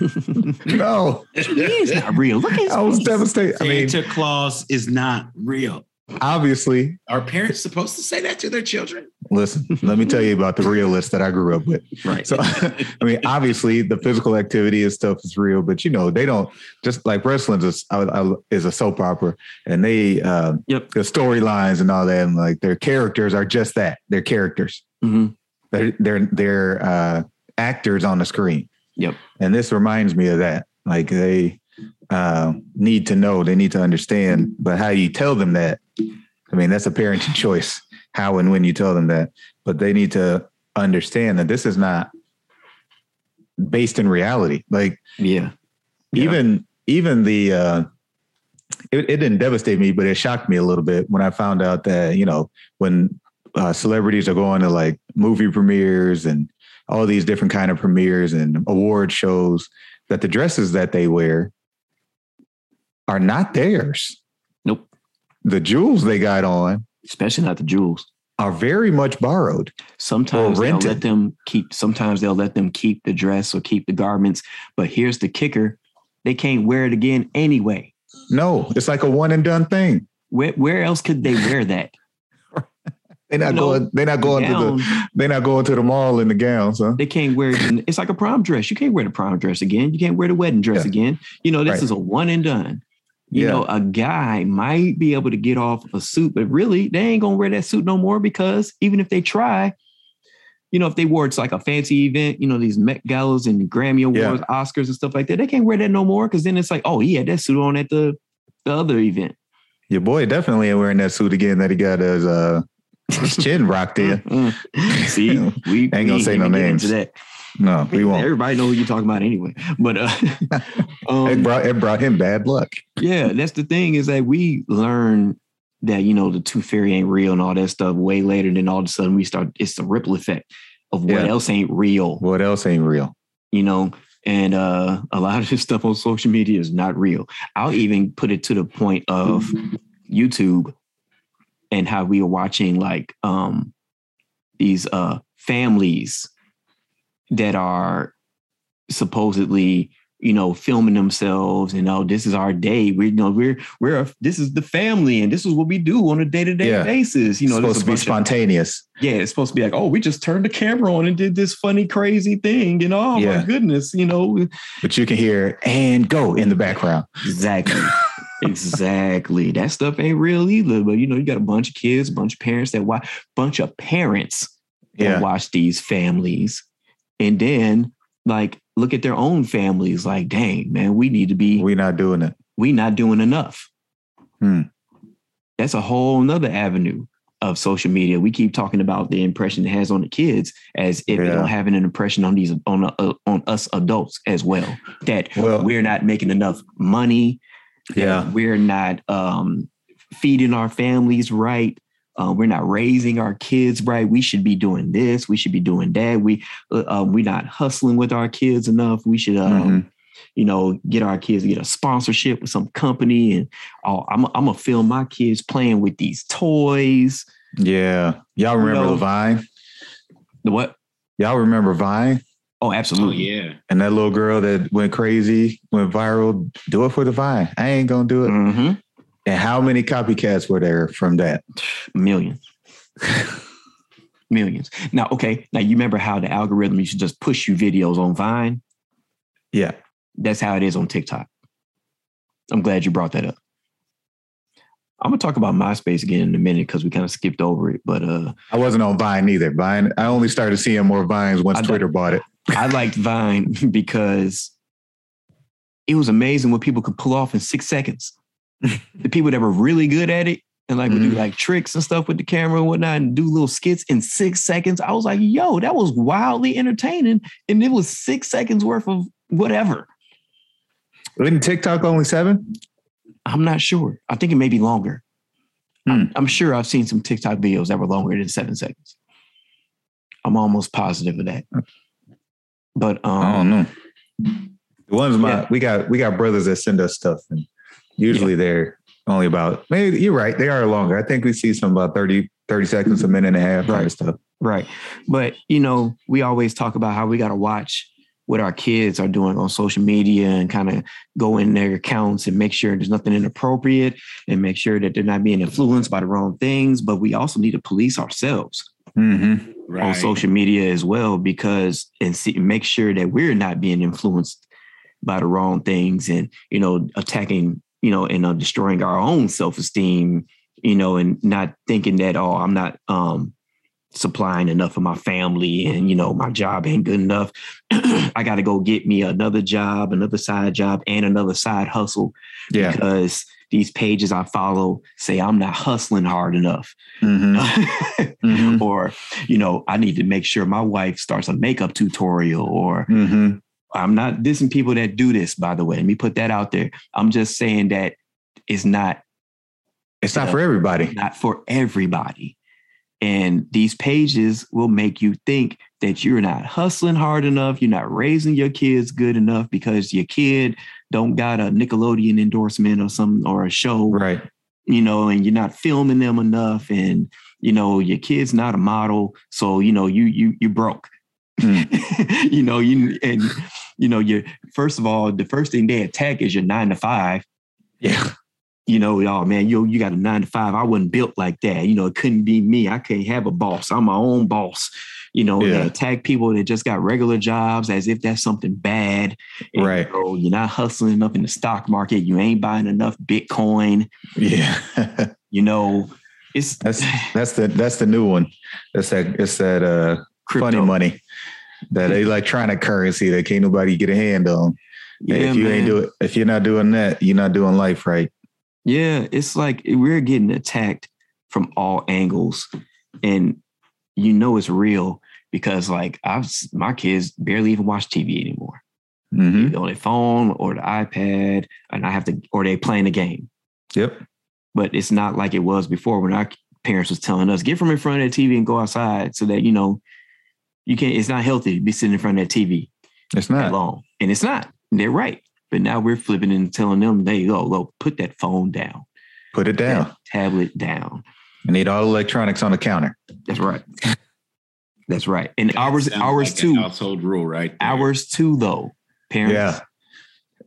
no, It's not real. Look at his I was face. devastated. I mean, Santa Claus is not real. obviously, Are parents supposed to say that to their children? listen, let me tell you about the realist that I grew up with. Right. So, I mean, obviously, the physical activity and stuff is real, but you know, they don't just like wrestling is a, is a soap opera, and they um, Yep. the storylines and all that, and like their characters are just that. They're characters. Mhm. They're they're they're uh, actors on the screen. Yep. And this reminds me of that. Like they uh, need to know, they need to understand, but how you tell them that, I mean, that's a parenting choice. How and when you tell them that, but they need to understand that this is not based in reality. Like Yeah. Yeah. even even the uh it, it didn't devastate me but it shocked me a little bit when i found out that you know when uh, celebrities are going to like movie premieres and all these different kind of premieres and award shows that the dresses that they wear are not theirs Nope. the jewels they got on Especially not the jewels. are very much borrowed Sometimes they'll let them keep. Sometimes they'll let them keep the dress or keep the garments. But here's the kicker: they can't wear it again anyway. no it's like a one and done thing Where where else could they wear that? They're not know, going they're not going to the they're not going to the mall in the gowns huh they can't wear it. It's like a prom dress. You can't wear the prom dress again. You can't wear the wedding dress Yeah. again. You know, this Right. is a one and done. You Yeah. know, a guy might be able to get off a suit, but really, they ain't gonna wear that suit no more because even if they try, you know, if they wore it's like a fancy event, you know, these Met Galas and Grammy Awards, Oscars and stuff like that, they can't wear that no more because then it's like, oh, he had that suit on at the the other event. Your boy definitely ain't wearing that suit again that he got his uh his chin rocked in. Mm-mm. See, we Ain't gonna we say no names. into that. No, we won't. Everybody know who you're talking about anyway. But uh, It um, brought it brought him bad luck. yeah, that's the thing is that we learn that you know the tooth fairy ain't real and all that stuff way later. Then all of a sudden we start. It's the ripple effect of what Yeah. else ain't real. What else ain't real? you know and uh a lot of this stuff on social media is not real i'll even put it to the point of youtube and how we are watching like um these uh families that are supposedly you know filming themselves and oh this is our day we you know we're we're a, this is the family and this is what we do on a day-to-day Yeah. basis you know supposed to be bunch of- spontaneous. yeah, it's supposed to be like, oh, we just turned the camera on and did this funny, crazy thing. And oh Yeah. my goodness, you know. But you can hear and go in the background. Exactly. Exactly. That stuff ain't real either. But you know, you got a bunch of kids, a bunch of parents that watch, bunch of parents that watch these families. And then like look at their own families, like, dang, man, we need to be We're not doing it. we not doing enough. Hmm. That's a whole nother avenue of social media. We keep talking about the impression it has on the kids as if it Yeah. don't have an impression on these on uh, on us adults as well. That Well- we're not making enough money. Yeah. we're not um, feeding our families right. Uh, we're not raising our kids right. We should be doing this. We should be doing that. We uh, uh, we're not hustling with our kids enough. We should um, Mhm. you know, get our kids to get a sponsorship with some company, and oh, I'm I'm gonna film my kids playing with these toys. Yeah. Y'all remember know- the Vine? The what? Y'all remember Vine? Oh, Oh absolutely. yeah. And that little girl that went crazy, went viral. Do it for the Vine. I ain't gonna do it. hmm And how many copycats were there from that? Millions. Millions. Now, okay. Now you remember how the algorithm used to just push you videos on Vine? Yeah. That's how it is on TikTok. I'm glad you brought that up. I'm gonna talk about MySpace again in a minute because we kind of skipped over it, but uh I wasn't on Vine either. Vine. I only started seeing more Vines once I Twitter bought it. I liked Vine because it was amazing what people could pull off in six seconds. the people that were really good at it and like would do Mhm. like tricks and stuff with the camera and whatnot and do little skits in six seconds. I was like, yo, that was wildly entertaining. And it was six seconds worth of whatever. Isn't TikTok only seven? I'm not sure. I think it may be longer. I'm, Hmm. I'm sure I've seen some TikTok videos that were longer than seven seconds. I'm almost positive of that. But um, I don't know. The ones my Yeah. we got we got brothers that send us stuff, and usually they're only about maybe you're right, they are longer. I think we see some about 30, 30 seconds, a minute and a half kind Right. of stuff. Right. But, you know, we always talk about how we got to watch what our kids are doing on social media and kind of go in their accounts and make sure there's nothing inappropriate and make sure that they're not being influenced by the wrong things. But we also need to police ourselves Mm-hmm. Right. on social media as well because and see, make sure that we're not being influenced by the wrong things and, you know, attacking, you know, and uh, destroying our own self-esteem, you know, and not thinking that, oh, I'm not, um, supplying enough for my family and you know my job ain't good enough i got to go get me another job another side job and another side hustle Yeah. because these pages i follow say i'm not hustling hard enough Mm-hmm. Mm-hmm. or you know i need to make sure my wife starts a makeup tutorial or Mm-hmm. i'm not dissing people that do this by the way let me put that out there i'm just saying that it's not It's not for everybody. not for everybody. And these pages will make you think that you're not hustling hard enough, you're not raising your kids good enough because your kid don't got a Nickelodeon endorsement or some or a show, Right. you know, and you're not filming them enough and you know your kid's not a model, so you know you you you broke. Hmm. you know, you and you know, you first of all, the first thing they attack is your nine to five Yeah. You know, oh man, you you got a nine to five. I wasn't built like that. You know, it couldn't be me. I can't have a boss. I'm my own boss. You know, Yeah. they attack people that just got regular jobs as if that's something bad. And, Right. You know, you're not hustling enough in the stock market. You ain't buying enough Bitcoin. Yeah. You know, it's that's that's the that's the new one. That's that it's that uh crypto. funny money. That electronic currency that can't nobody get a hand on. Yeah, if you man. ain't do it, if you're not doing that, you're not doing life right. Yeah, it's like we're getting attacked from all angles, and you know it's real because like I've my kids barely even watch TV anymore. Mhm. On their phone or the iPad, and I have to, or they playing a game. Yep. But it's not like it was before when our parents was telling us get from in front of the TV and go outside so that you know you can't. It's not healthy to be sitting in front of that TV It's not. long, and it's not. They're right. But now we're flipping and telling them, "There you go, go put that phone down, Put it down. that tablet down." I need all electronics on the counter. That's right. That's right. And ours, Sounds ours like a too. Household rule, right? there. Ours too, though. Parents, Yeah.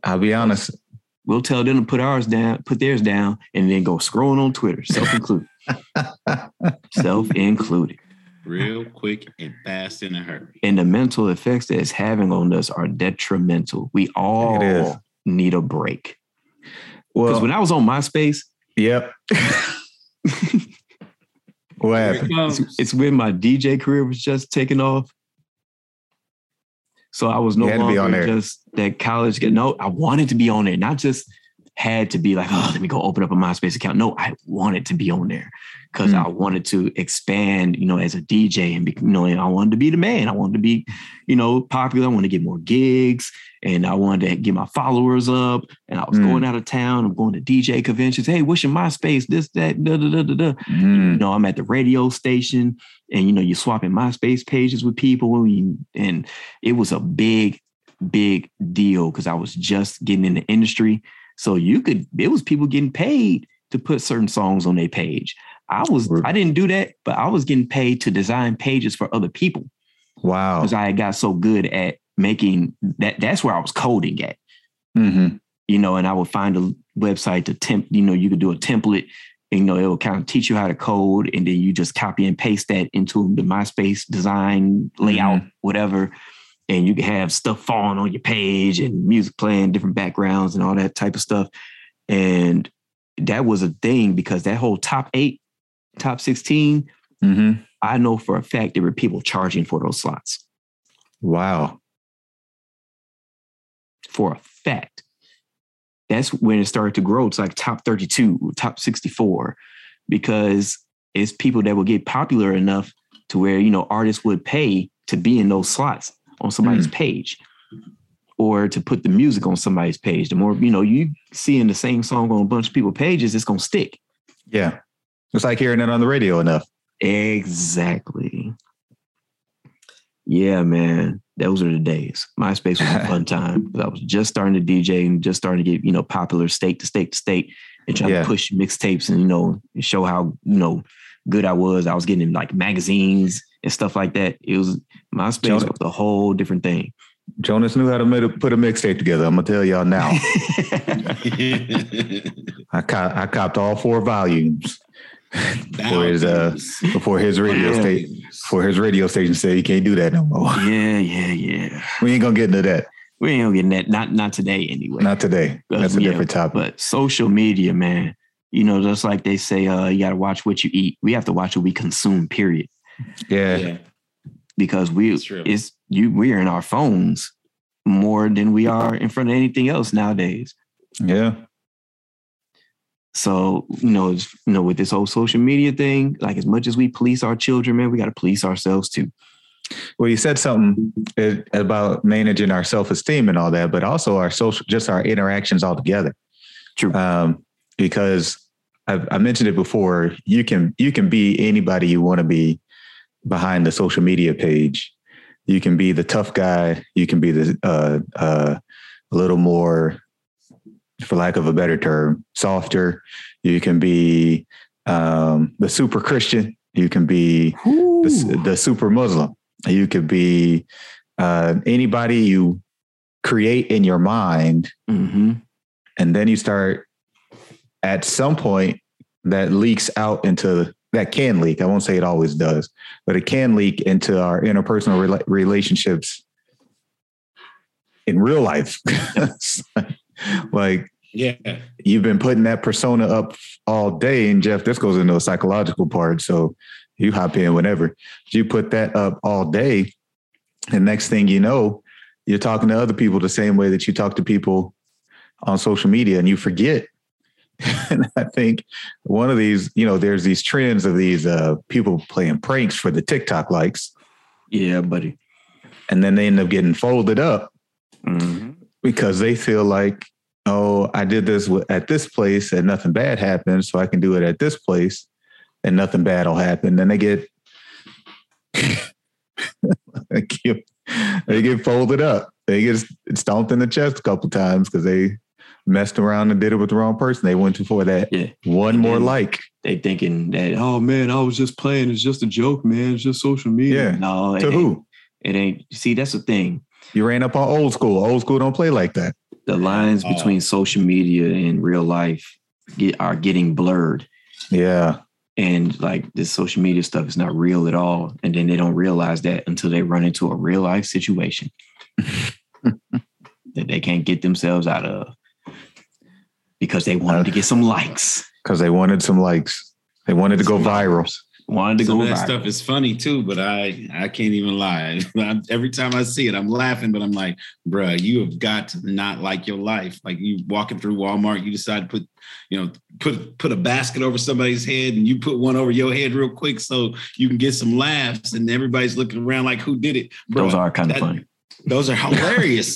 I'll be honest. we'll tell them to put ours down, put theirs down, and then go scrolling on Twitter, self included. self included. Real quick and fast in a hurry. And the mental effects that it's having on us are detrimental. We all need a break. Because Well, when I was on MySpace, yep. what Here it happened? Um, it's, it's when my DJ career was just taking off. So I was no You had to be longer just that college kid. No, I wanted to be on there, not just had to be like, oh, let me go open up a MySpace account. No, I wanted to be on there because Mm. I wanted to expand, you know, as a DJ and be, you know, and I wanted to be the man. I wanted to be, you know, popular. I wanted to get more gigs and I wanted to get my followers up. And I was Mm. going out of town. I'm going to DJ conventions. Hey, what's your MySpace? This, that, da, da, da, da, da you Mm, know, I'm at the radio station and, you know, you're swapping MySpace pages with people. And, and it was a big, big deal because I was just getting in the industry. So you could, it was people getting paid to put certain songs on their page. I was. I didn't do that, but I was getting paid to design pages for other people wow. because I got so good at making that. That's where I was coding at hmm you know, and I would find a website to temp, you know, you could do a template, and, you know, it will kind of teach you how to code, and then you just copy and paste that into the MySpace design layout, whatever. And you can have stuff falling on your page and music playing, different backgrounds and all that type of stuff. And that was a thing because that whole top eight, top 16, hmm I know for a fact there were people charging for those slots Wow. for a fact. That's when it started to grow. It's like top 32, top 64, because it's people that will get popular enough to where, you know, artists would pay to be in those slots on somebody's mm. page or to put the music on somebody's page. The more, you know, you seeing the same song on a bunch of people's pages, it's going to stick. Yeah. It's like hearing it on the radio enough. Exactly. Yeah, man. Those are the days. MySpace was a fun time. I was just starting to DJ and just starting to get, you know, popular state to state to state and trying Yeah. to push mixtapes and, you know, show how, you know, good I was. I was getting like magazines and stuff like that. It was MySpace Jonah- was a whole different thing. Jonas knew how to make a, put a mixtape together. I'm gonna tell y'all now. I cop, I copped all four volumes for his uh before his radio station for his radio station said you can't do that no more. yeah, yeah, yeah. We ain't gonna get into that. We ain't gonna get in that. Not not today anyway. Not today. That's a Yeah, different topic. But social media, man, you know, just like they say, uh, you got to watch what you eat. We have to watch what we consume. Period. Yeah. yeah. Because we it's you we are in our phones more than we are in front of anything else nowadays. Yeah. So you know, it's, you know, with this whole social media thing, like as much as we police our children, man, we got to police ourselves too. Well, you said something about managing our self esteem and all that, but also our social, just our interactions altogether. True. Um, because I've, I mentioned it before. You can you can be anybody you want to be behind the social media page. You can be the tough guy. You can be the uh, uh, a little more, for lack of a better term, softer. You can be um, the super Christian. You can be the, the super Muslim. You could be uh, anybody you create in your mind, hmm and then you start at some point that leaks out into that can leak. I won't say it always does, but it can leak into our interpersonal rela- relationships in real life. like Yeah. you've been putting that persona up all day. And Jeff, this goes into a psychological part. So you hop in whenever. You put that up all day. And next thing you know, you're talking to other people the same way that you talk to people on social media and you forget and I think one of these, you know, there's these trends of these uh, people playing pranks for the TikTok likes. Yeah, buddy. And then they end up getting folded up Mhm. because they feel like, oh, I did this at this place and nothing bad happened, so I can do it at this place and nothing bad will happen. Then they get, they get folded up. They get stomped in the chest a couple times because they messed around and did it with the wrong person. They went to for that Yeah. one more then- like. They thinking that, oh man, I was just playing. It's just a joke, man. It's just social media. Yeah. No, it To ain't. who? It ain't. See, that's the thing. You ran up on old school. Old school don't play like that. The lines Oh. between social media and real life get are getting blurred. Yeah. and like this social media stuff is not real at all and then they don't realize that until they run into a real life situation that they can't get themselves out of because they wanted to get some likes Because they wanted some likes. They wanted to go viral. wanted to Some go of that viral. stuff is funny too, but I I can't even lie. I'm- Every time I see it, I'm laughing, but I'm like, bruh, you have got to not like your life. Like you walking through Walmart, you decide to put, you know, put put a basket over somebody's head and you put one over your head real quick so you can get some laughs, and everybody's looking around like, who did it? those are kind of funny Those are hilarious.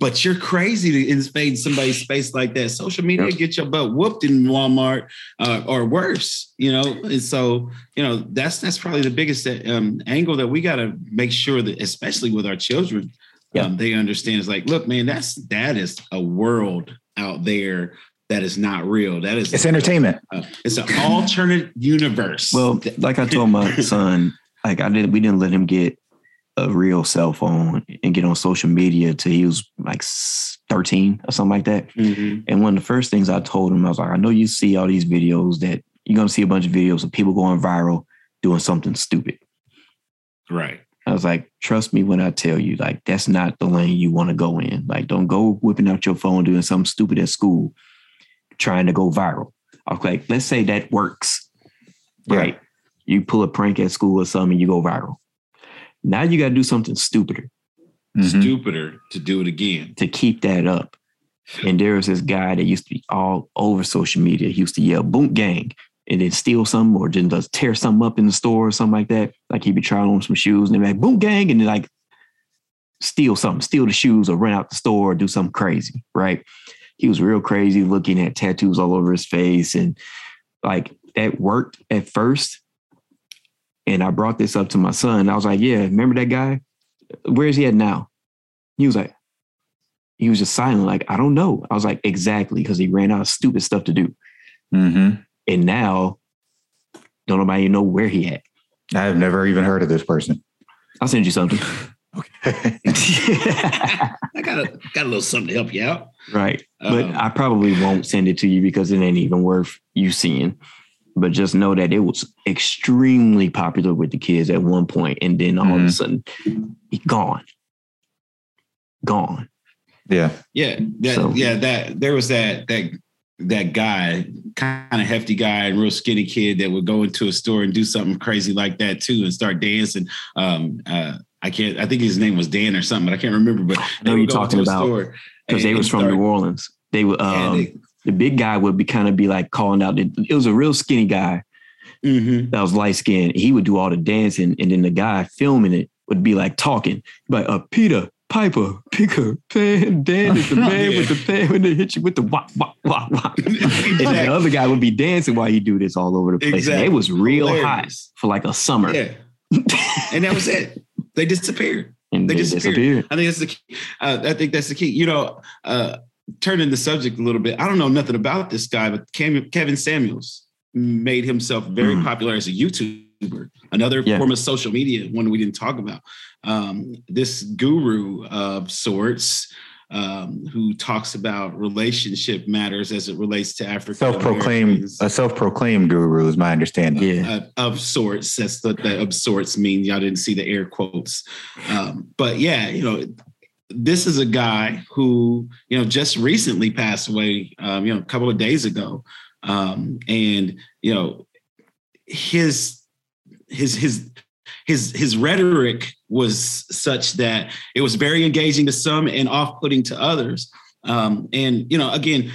But you're crazy to invade somebody's space like that. Social media Yep. get your butt whooped in Walmart uh, or worse, you know. And so, you know, that's that's probably the biggest um, angle that we got to make sure that, especially with our children, um, they understand. It's like, look, man, that's that is a world out there that is not real. That is It's entertainment. uh, it's an alternate universe. well like i told my son like i didn't, we didn't let him get a real cell phone and get on social media till he was like 13 or something like that Mhm. And one of the first things I told him, I was like, I know you see all these videos that you're gonna see a bunch of videos of people going viral doing something stupid. right. I was like, trust me when I tell you, like, that's not the lane you want to go in. Like, don't go whipping out your phone doing something stupid at school, trying to go viral. I was like, let's say that works. Yeah. Right. You pull a prank at school or something, and you go viral. Now you gotta do something stupider Mhm. Stupider to do it again. to keep that up. And there was this guy that used to be all over social media. He used to yell "boom gang" and then steal something or then just tear something up in the store or something like that. Like he'd be trying on some shoes and they'd be like "boom gang" and then like steal something, steal the shoes or run out the store or do something crazy. Right? He was real crazy, looking at tattoos all over his face and like that worked at first. And I brought this up to my son. I was like, "Yeah, remember that guy? Where's he at now?" He was like, he was just silent, like, I don't know. I was like, exactly, because he ran out of stupid stuff to do. Mhm. And now don't nobody know where he at. I've never even heard of this person. I'll send you something. Okay. I got a got a little something to help you out. right. But Um, I probably won't send it to you because it ain't even worth you seeing. But just know that it was extremely popular with the kids at one point, and then all of a Mhm. sudden, he gone, gone. yeah. Yeah, that, So- yeah, that there was that that that guy, kind of hefty guy and real skinny kid that would go into a store and do something crazy like that too, and start dancing. Um, uh, I can't. I think his name was Dan or something, but I can't remember. But know they would you're talking about, Because they was from start- New Orleans. They were and Um, they- the big guy would be kind of be like calling out. The, it was a real skinny guy Mhm. that was light skinned. He would do all the dancing, and then the guy filming it would be like talking, like uh, Peter Piper, Picker, Pan, Dan is the man with the pan when they hit you with the wah wah wah wah. and the other guy would be dancing while he do this all over the place. And Exactly. it was real hot for like a summer, Yeah, and that was it. They disappeared. and they they, disappeared. disappeared. I think that's the key. Uh, I think that's the key. You know, uh, turning the subject a little bit. I don't know nothing about this guy, but Cam- Kevin Samuels made himself very Mhm. popular as a YouTuber. Another Yeah. form of social media, one we didn't talk about. Um, this guru of sorts. Um, who talks about relationship matters as it relates to Africa? Self-proclaimed a self-proclaimed guru is my understanding. Yeah, uh, of sorts. That's what the of sorts mean. Y'all didn't see the air quotes, um, but yeah, you know, this is a guy who you know just recently passed away. Um, you know, a couple of days ago, um, and you know, his his his his his rhetoric was such that it was very engaging to some and off-putting to others. Um, and you know, again,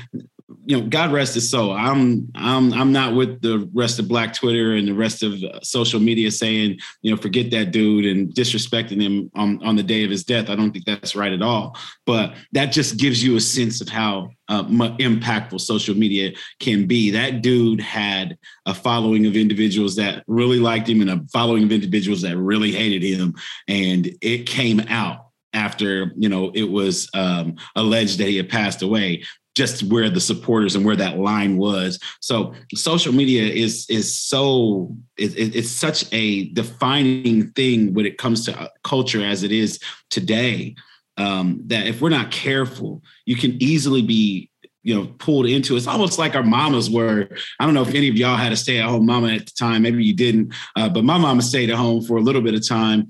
you know, God rest his soul. I'm I'm I'm not with the rest of Black Twitter and the rest of social media saying, you know, forget that dude and disrespecting him on, on the day of his death. I don't think that's right at all. But that just gives you a sense of how uh, impactful social media can be. That dude had a following of individuals that really liked him and a following of individuals that really hated him, and it came out after you know it was um, alleged that he had passed away just where the supporters and where that line was. So social media is is so it, it's such a defining thing when it comes to uh, culture as it is today. Um, that if we're not careful, you can easily be you know pulled into it's almost like our mamas were i don't know if any of y'all had a stay-at-home mama at the time maybe you didn't uh, but my mama stayed at home for a little bit of time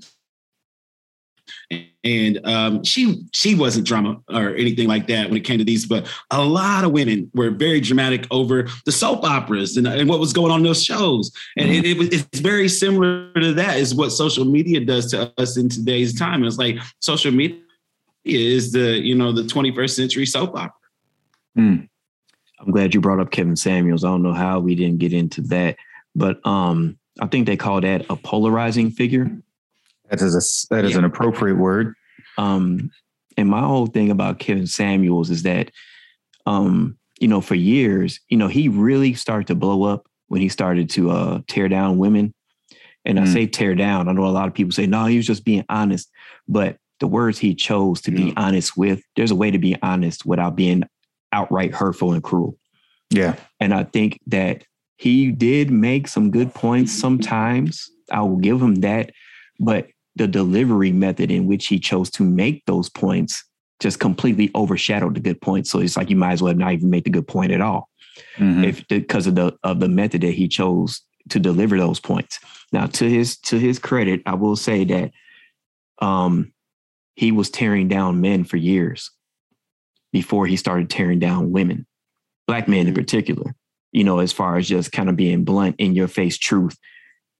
and um, she she wasn't drama or anything like that when it came to these, but a lot of women were very dramatic over the soap operas and, and what was going on in those shows, and mm-hmm. it, it, it's very similar to that is what social media does to us in today's time. It's like social media is the you know the 21st century soap opera. Mm. I'm glad you brought up Kevin Samuels. I don't know how we didn't get into that, but um, I think they call that a polarizing figure. That is a that is yeah. an appropriate word. Um, and my whole thing about Kevin Samuels is that, um, you know, for years, you know, he really started to blow up when he started to uh, tear down women. And mm. I say tear down. I know a lot of people say, no, he was just being honest. But the words he chose to be honest with, there's a way to be honest without being outright hurtful and cruel. Yeah. And I think that he did make some good points sometimes. I will give him that. But the delivery method in which he chose to make those points just completely overshadowed the good points. So it's like you might as well not even make the good point at all, mm-hmm. if because of the of the method that he chose to deliver those points. Now, to his to his credit, I will say that um, he was tearing down men for years before he started tearing down women, black men in mm-hmm. particular. You know, as far as just kind of being blunt in your face truth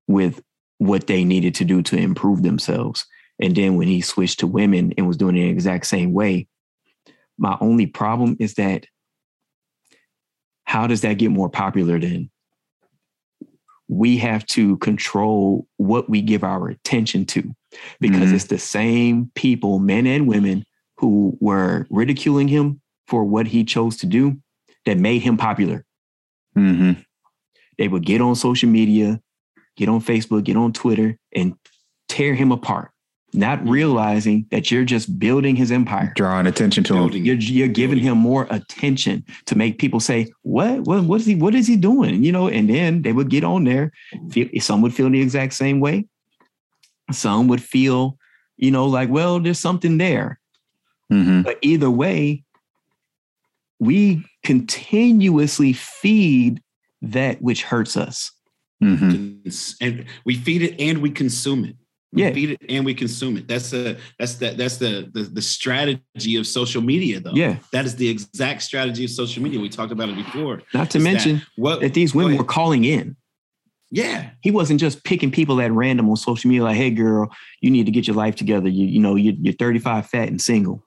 with what they needed to do to improve themselves. And then when he switched to women and was doing it the exact same way, my only problem is that how does that get more popular then? We have to control what we give our attention to because mm-hmm. it's the same people, men and women, who were ridiculing him for what he chose to do that made him popular. Mm-hmm. They would get on social media, get on Facebook, get on Twitter, and tear him apart, not mm-hmm. realizing that you're just building his empire, drawing attention to him. You're, you're giving him more attention to make people say, "What? What? What is he? What is he doing?" You know, and then they would get on there. Feel, some would feel the exact same way. Some would feel, you know, like, well, there's something there. Mm-hmm. But either way, we continuously feed that which hurts us. Mm-hmm. And we feed it and we consume it. We yeah. feed it and we consume it. That's the that's the that's the, the the strategy of social media, though. Yeah, that is the exact strategy of social media. We talked about it before. Not to mention that, what, that these women were calling in. Yeah, he wasn't just picking people at random on social media. Like, hey, girl, you need to get your life together. You you know you, you're 35, fat and single.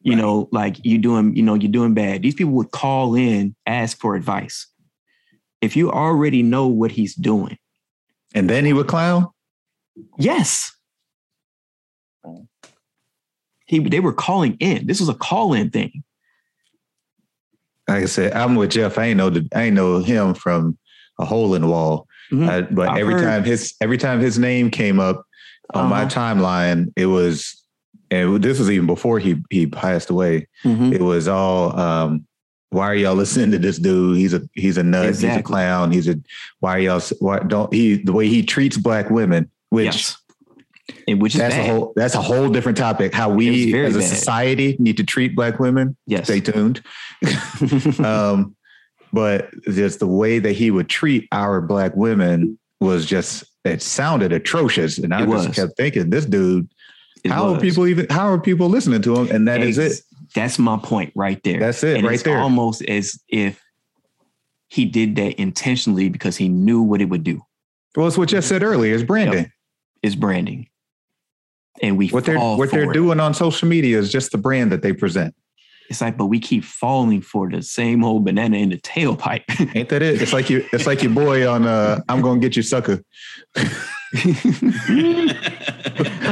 You right. know, like you're doing you know you're doing bad. These people would call in, ask for advice if you already know what he's doing. And then he would clown? Yes. He they were calling in. This was a call-in thing. Like I said, I'm with Jeff. I ain't know the, I ain't know him from a hole in the wall. Mm-hmm. Uh, but I've every heard. time his every time his name came up on uh-huh. my timeline, it was and this was even before he he passed away. Mm-hmm. It was all um, why are y'all listening to this dude? He's a he's a nut. Exactly. He's a clown. He's a why are y'all why don't he the way he treats black women, which yes. And which is that's bad. a whole that's a whole different topic. How we as a bad. society need to treat black women. Yes. Stay tuned. um, but just the way that he would treat our black women was just it sounded atrocious. And I it just was. kept thinking, this dude, it how was. are people even how are people listening to him? And that Ex- is it. That's my point right there. That's it, and right it's there. Almost as if he did that intentionally because he knew what it would do. Well, it's what you said earlier. It's branding. Yep. It's branding, and we what they're what they're it. doing on social media is just the brand that they present. It's like, but we keep falling for the same old banana in the tailpipe. Ain't that it? It's like you. It's like your boy on. uh I'm gonna get you, sucker. like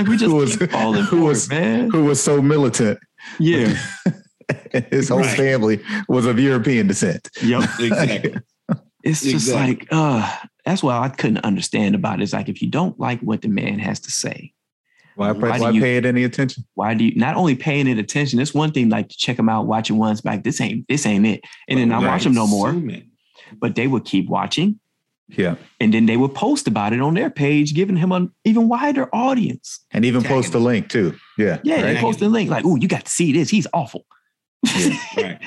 we just Who was- falling who for was- it, man. Who was so militant? Yeah. His whole Right. family was of European descent. Yep. exactly. It's just Exactly. like, uh, that's what I couldn't understand about it. It's like if you don't like what the man has to say, Why, Why why, you- pay it any attention? why do you not only paying it attention? It's one thing like to check them out, watch it once, like this ain't this ain't it, and then I watch them no more. It. But they would keep watching, Yeah, and then they would post about it on their page, giving him an even wider audience. and even Tagging post the him. link too. Yeah, Yeah, they Right. post a link like, "Oh, you got to see this. He's awful." Yeah. right.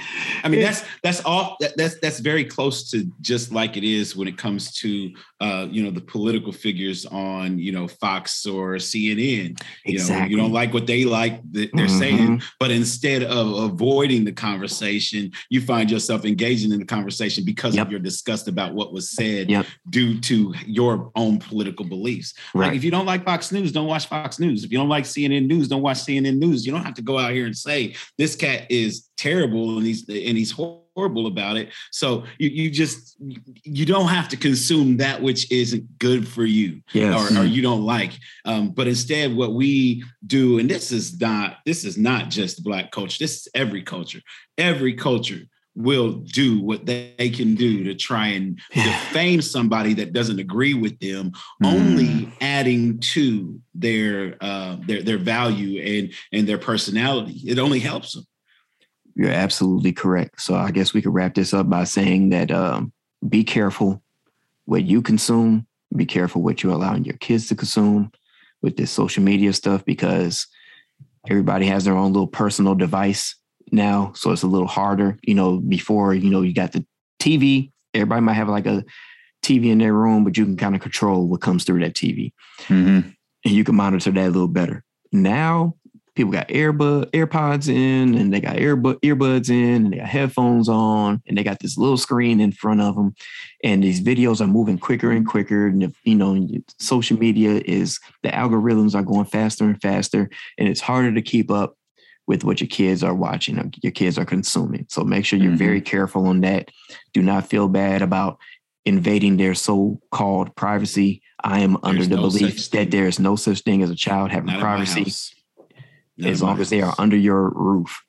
I mean, that's that's all. That, that's that's very close to just like it is when it comes to uh, you know the political figures on you know Fox or CNN. You know, you don't like what they like that they're Mhm. saying, but instead of avoiding the conversation, you find yourself engaging in the conversation because Yep. of your disgust about what was said Yep. due to your own political beliefs. Like Right. if you don't like Fox News, don't watch Fox News. If you don't like CNN News, don't watch CNN News. You don't have to go out here and say this cat is terrible and he's and he's horrible about it. So you you just you don't have to consume that which isn't good for you Yes. or, or you don't like. Um, but instead, what we do, and this is not this is not just black culture. This is every culture. Every culture will do what they can do to try and defame somebody that doesn't agree with them only adding to their uh their their value and and their personality it only helps them You're absolutely correct. So I guess we could wrap this up by saying that um, be careful what you consume. Be careful what you're allowing your kids to consume with this social media stuff because everybody has their own little personal device now. So it's a little harder. You know, before, you know, you got the TV. Everybody might have like a TV in their room, but you can kind of control what comes through that TV Mhm. and you can monitor that a little better. Now people got earbud AirPods in and they got earbud earbuds in and they got headphones on and they got this little screen in front of them and these videos are moving quicker and quicker and if, you know social media is the algorithms are going faster and faster and it's harder to keep up with what your kids are watching or your kids are consuming. So make sure you're Mhm. very careful on that. Do not feel bad about invading their so-called privacy. I am under the no belief that there is no such thing as a child having Not privacy house. Not as long as they are under your roof.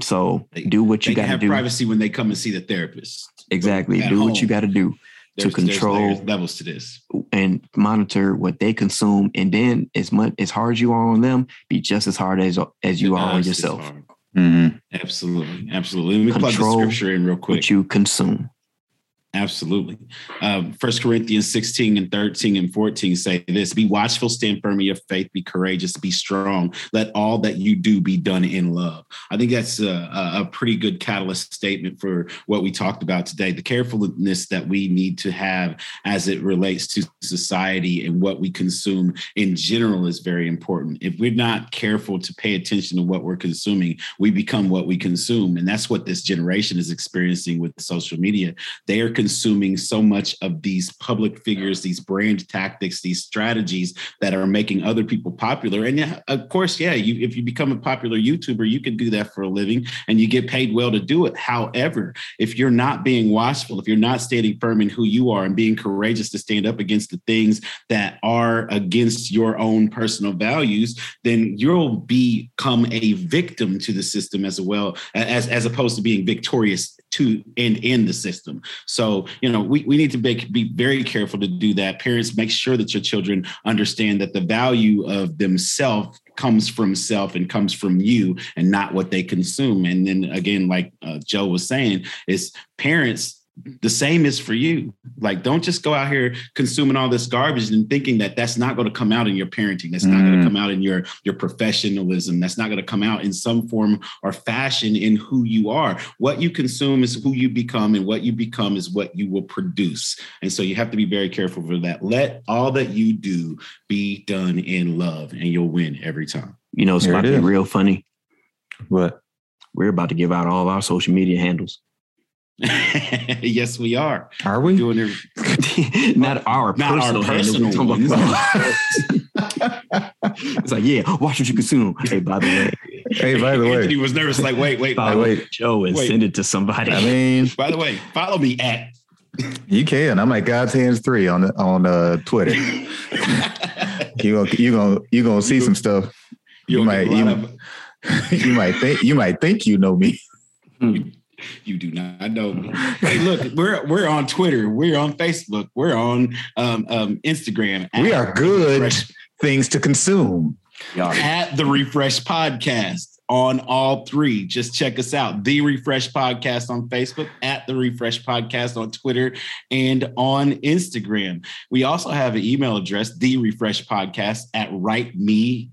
So They- do what you got to have do. privacy when they come and see the therapist Exactly. At Do what you got to do to control- there's layers- levels to this and monitor what they consume. And then as much as hard as you are on them, be just as hard as as you are on yourself. hard. Mhm. absolutely absolutely let me plug the Control scripture in real quick What you consume. Absolutely. Um, First Corinthians 16 and 13 and 14 say this be watchful, stand firm in your faith, be courageous, be strong. Let all that you do be done in love. I think that's a- a pretty good catalyst statement for what we talked about today. The carefulness that we need to have as it relates to society and what we consume in general is very important. If we're not careful to pay attention to what we're consuming, we become what we consume. And that's what this generation is experiencing with social media they are consuming so much of these public figures, these brand tactics, these strategies that are making other people popular. And yeah, of course, yeah, you, if you become a popular YouTuber, you can do that for a living and you get paid well to do it. However, if you're not being watchful, if you're not standing firm in who you are and being courageous to stand up against the things that are against your own personal values, then you'll become a victim to the system as well as as opposed to being victorious to and in the system. So, you know, we, we need to be, be very careful to do that. Parents, make sure that your children understand that the value of themselves comes from self and comes from you and not what they consume. And then again, like uh, Joe was saying, is parents the same is for you. Like, don't just go out here consuming all this garbage and thinking that that's not going to come out in your parenting. That's not going Mm. to come out in your your professionalism. That's not going to come out in some form or fashion in who you are. What you consume is who you become, and what you become is what you will produce. And so you have to be very careful for that. Let all that you do be done in love, and you'll win every time. You know, it's There about it to be real funny. What? We're about to give out all of our social media handles. yes, we are Are we? doing it. not our Not our personal, handles. We're personal talking about- it's like, yeah, watch what you consume. Hey, by the way, Hey, by the way, he was nervous. Like, wait, wait, Follow wait. Joe and Wait. send it to somebody. I mean, By the way, follow me at. you can. I'm at God's Hands Three on on uh, Twitter. You gonna you gonna you gonna see some stuff. You You'll might you, of- you might think you might think you know me. You do not know me. Hey, look, we're we're on Twitter, we're on Facebook, we're on um, um, Instagram. We are good Refresh- things to consume. at the Refresh Podcast on all three. Just check us out. The Refresh Podcast on Facebook, at the Refresh Podcast on Twitter, and on Instagram. We also have an email address, the Refresh Podcast at writeme.com.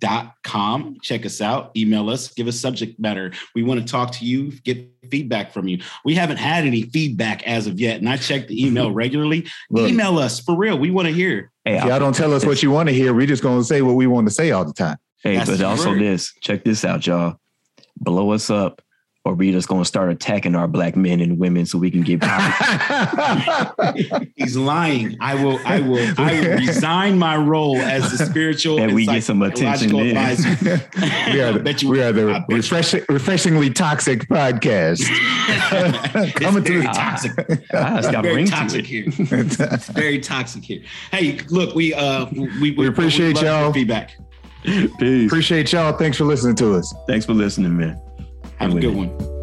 Check us out, email us, give us subject matter. We want to talk to you, get feedback from you. We haven't had any feedback as of yet, and I check the email regularly. Look, email us for real. We want to hear. Hey, if y'all don't tell us what you want to hear, we're just gonna say what we want to say all the time. Hey, That's but also word. this. Check this out, y'all. Blow us up, or we just gonna start attacking our black men and women so we can get power. He's lying. I will. I will. I will resign my role as the spiritual And we get some attention psychological we are the, Bet you- we are the refreshing, refreshingly toxic podcast. Coming to very the- toxic. Ah, it's very ring to toxic here. It's very toxic here. Hey, look, we uh we We appreciate love your y'all. feedback. Peace. Appreciate y'all. Thanks for listening to us. Thanks for listening, man. Have a good women. one.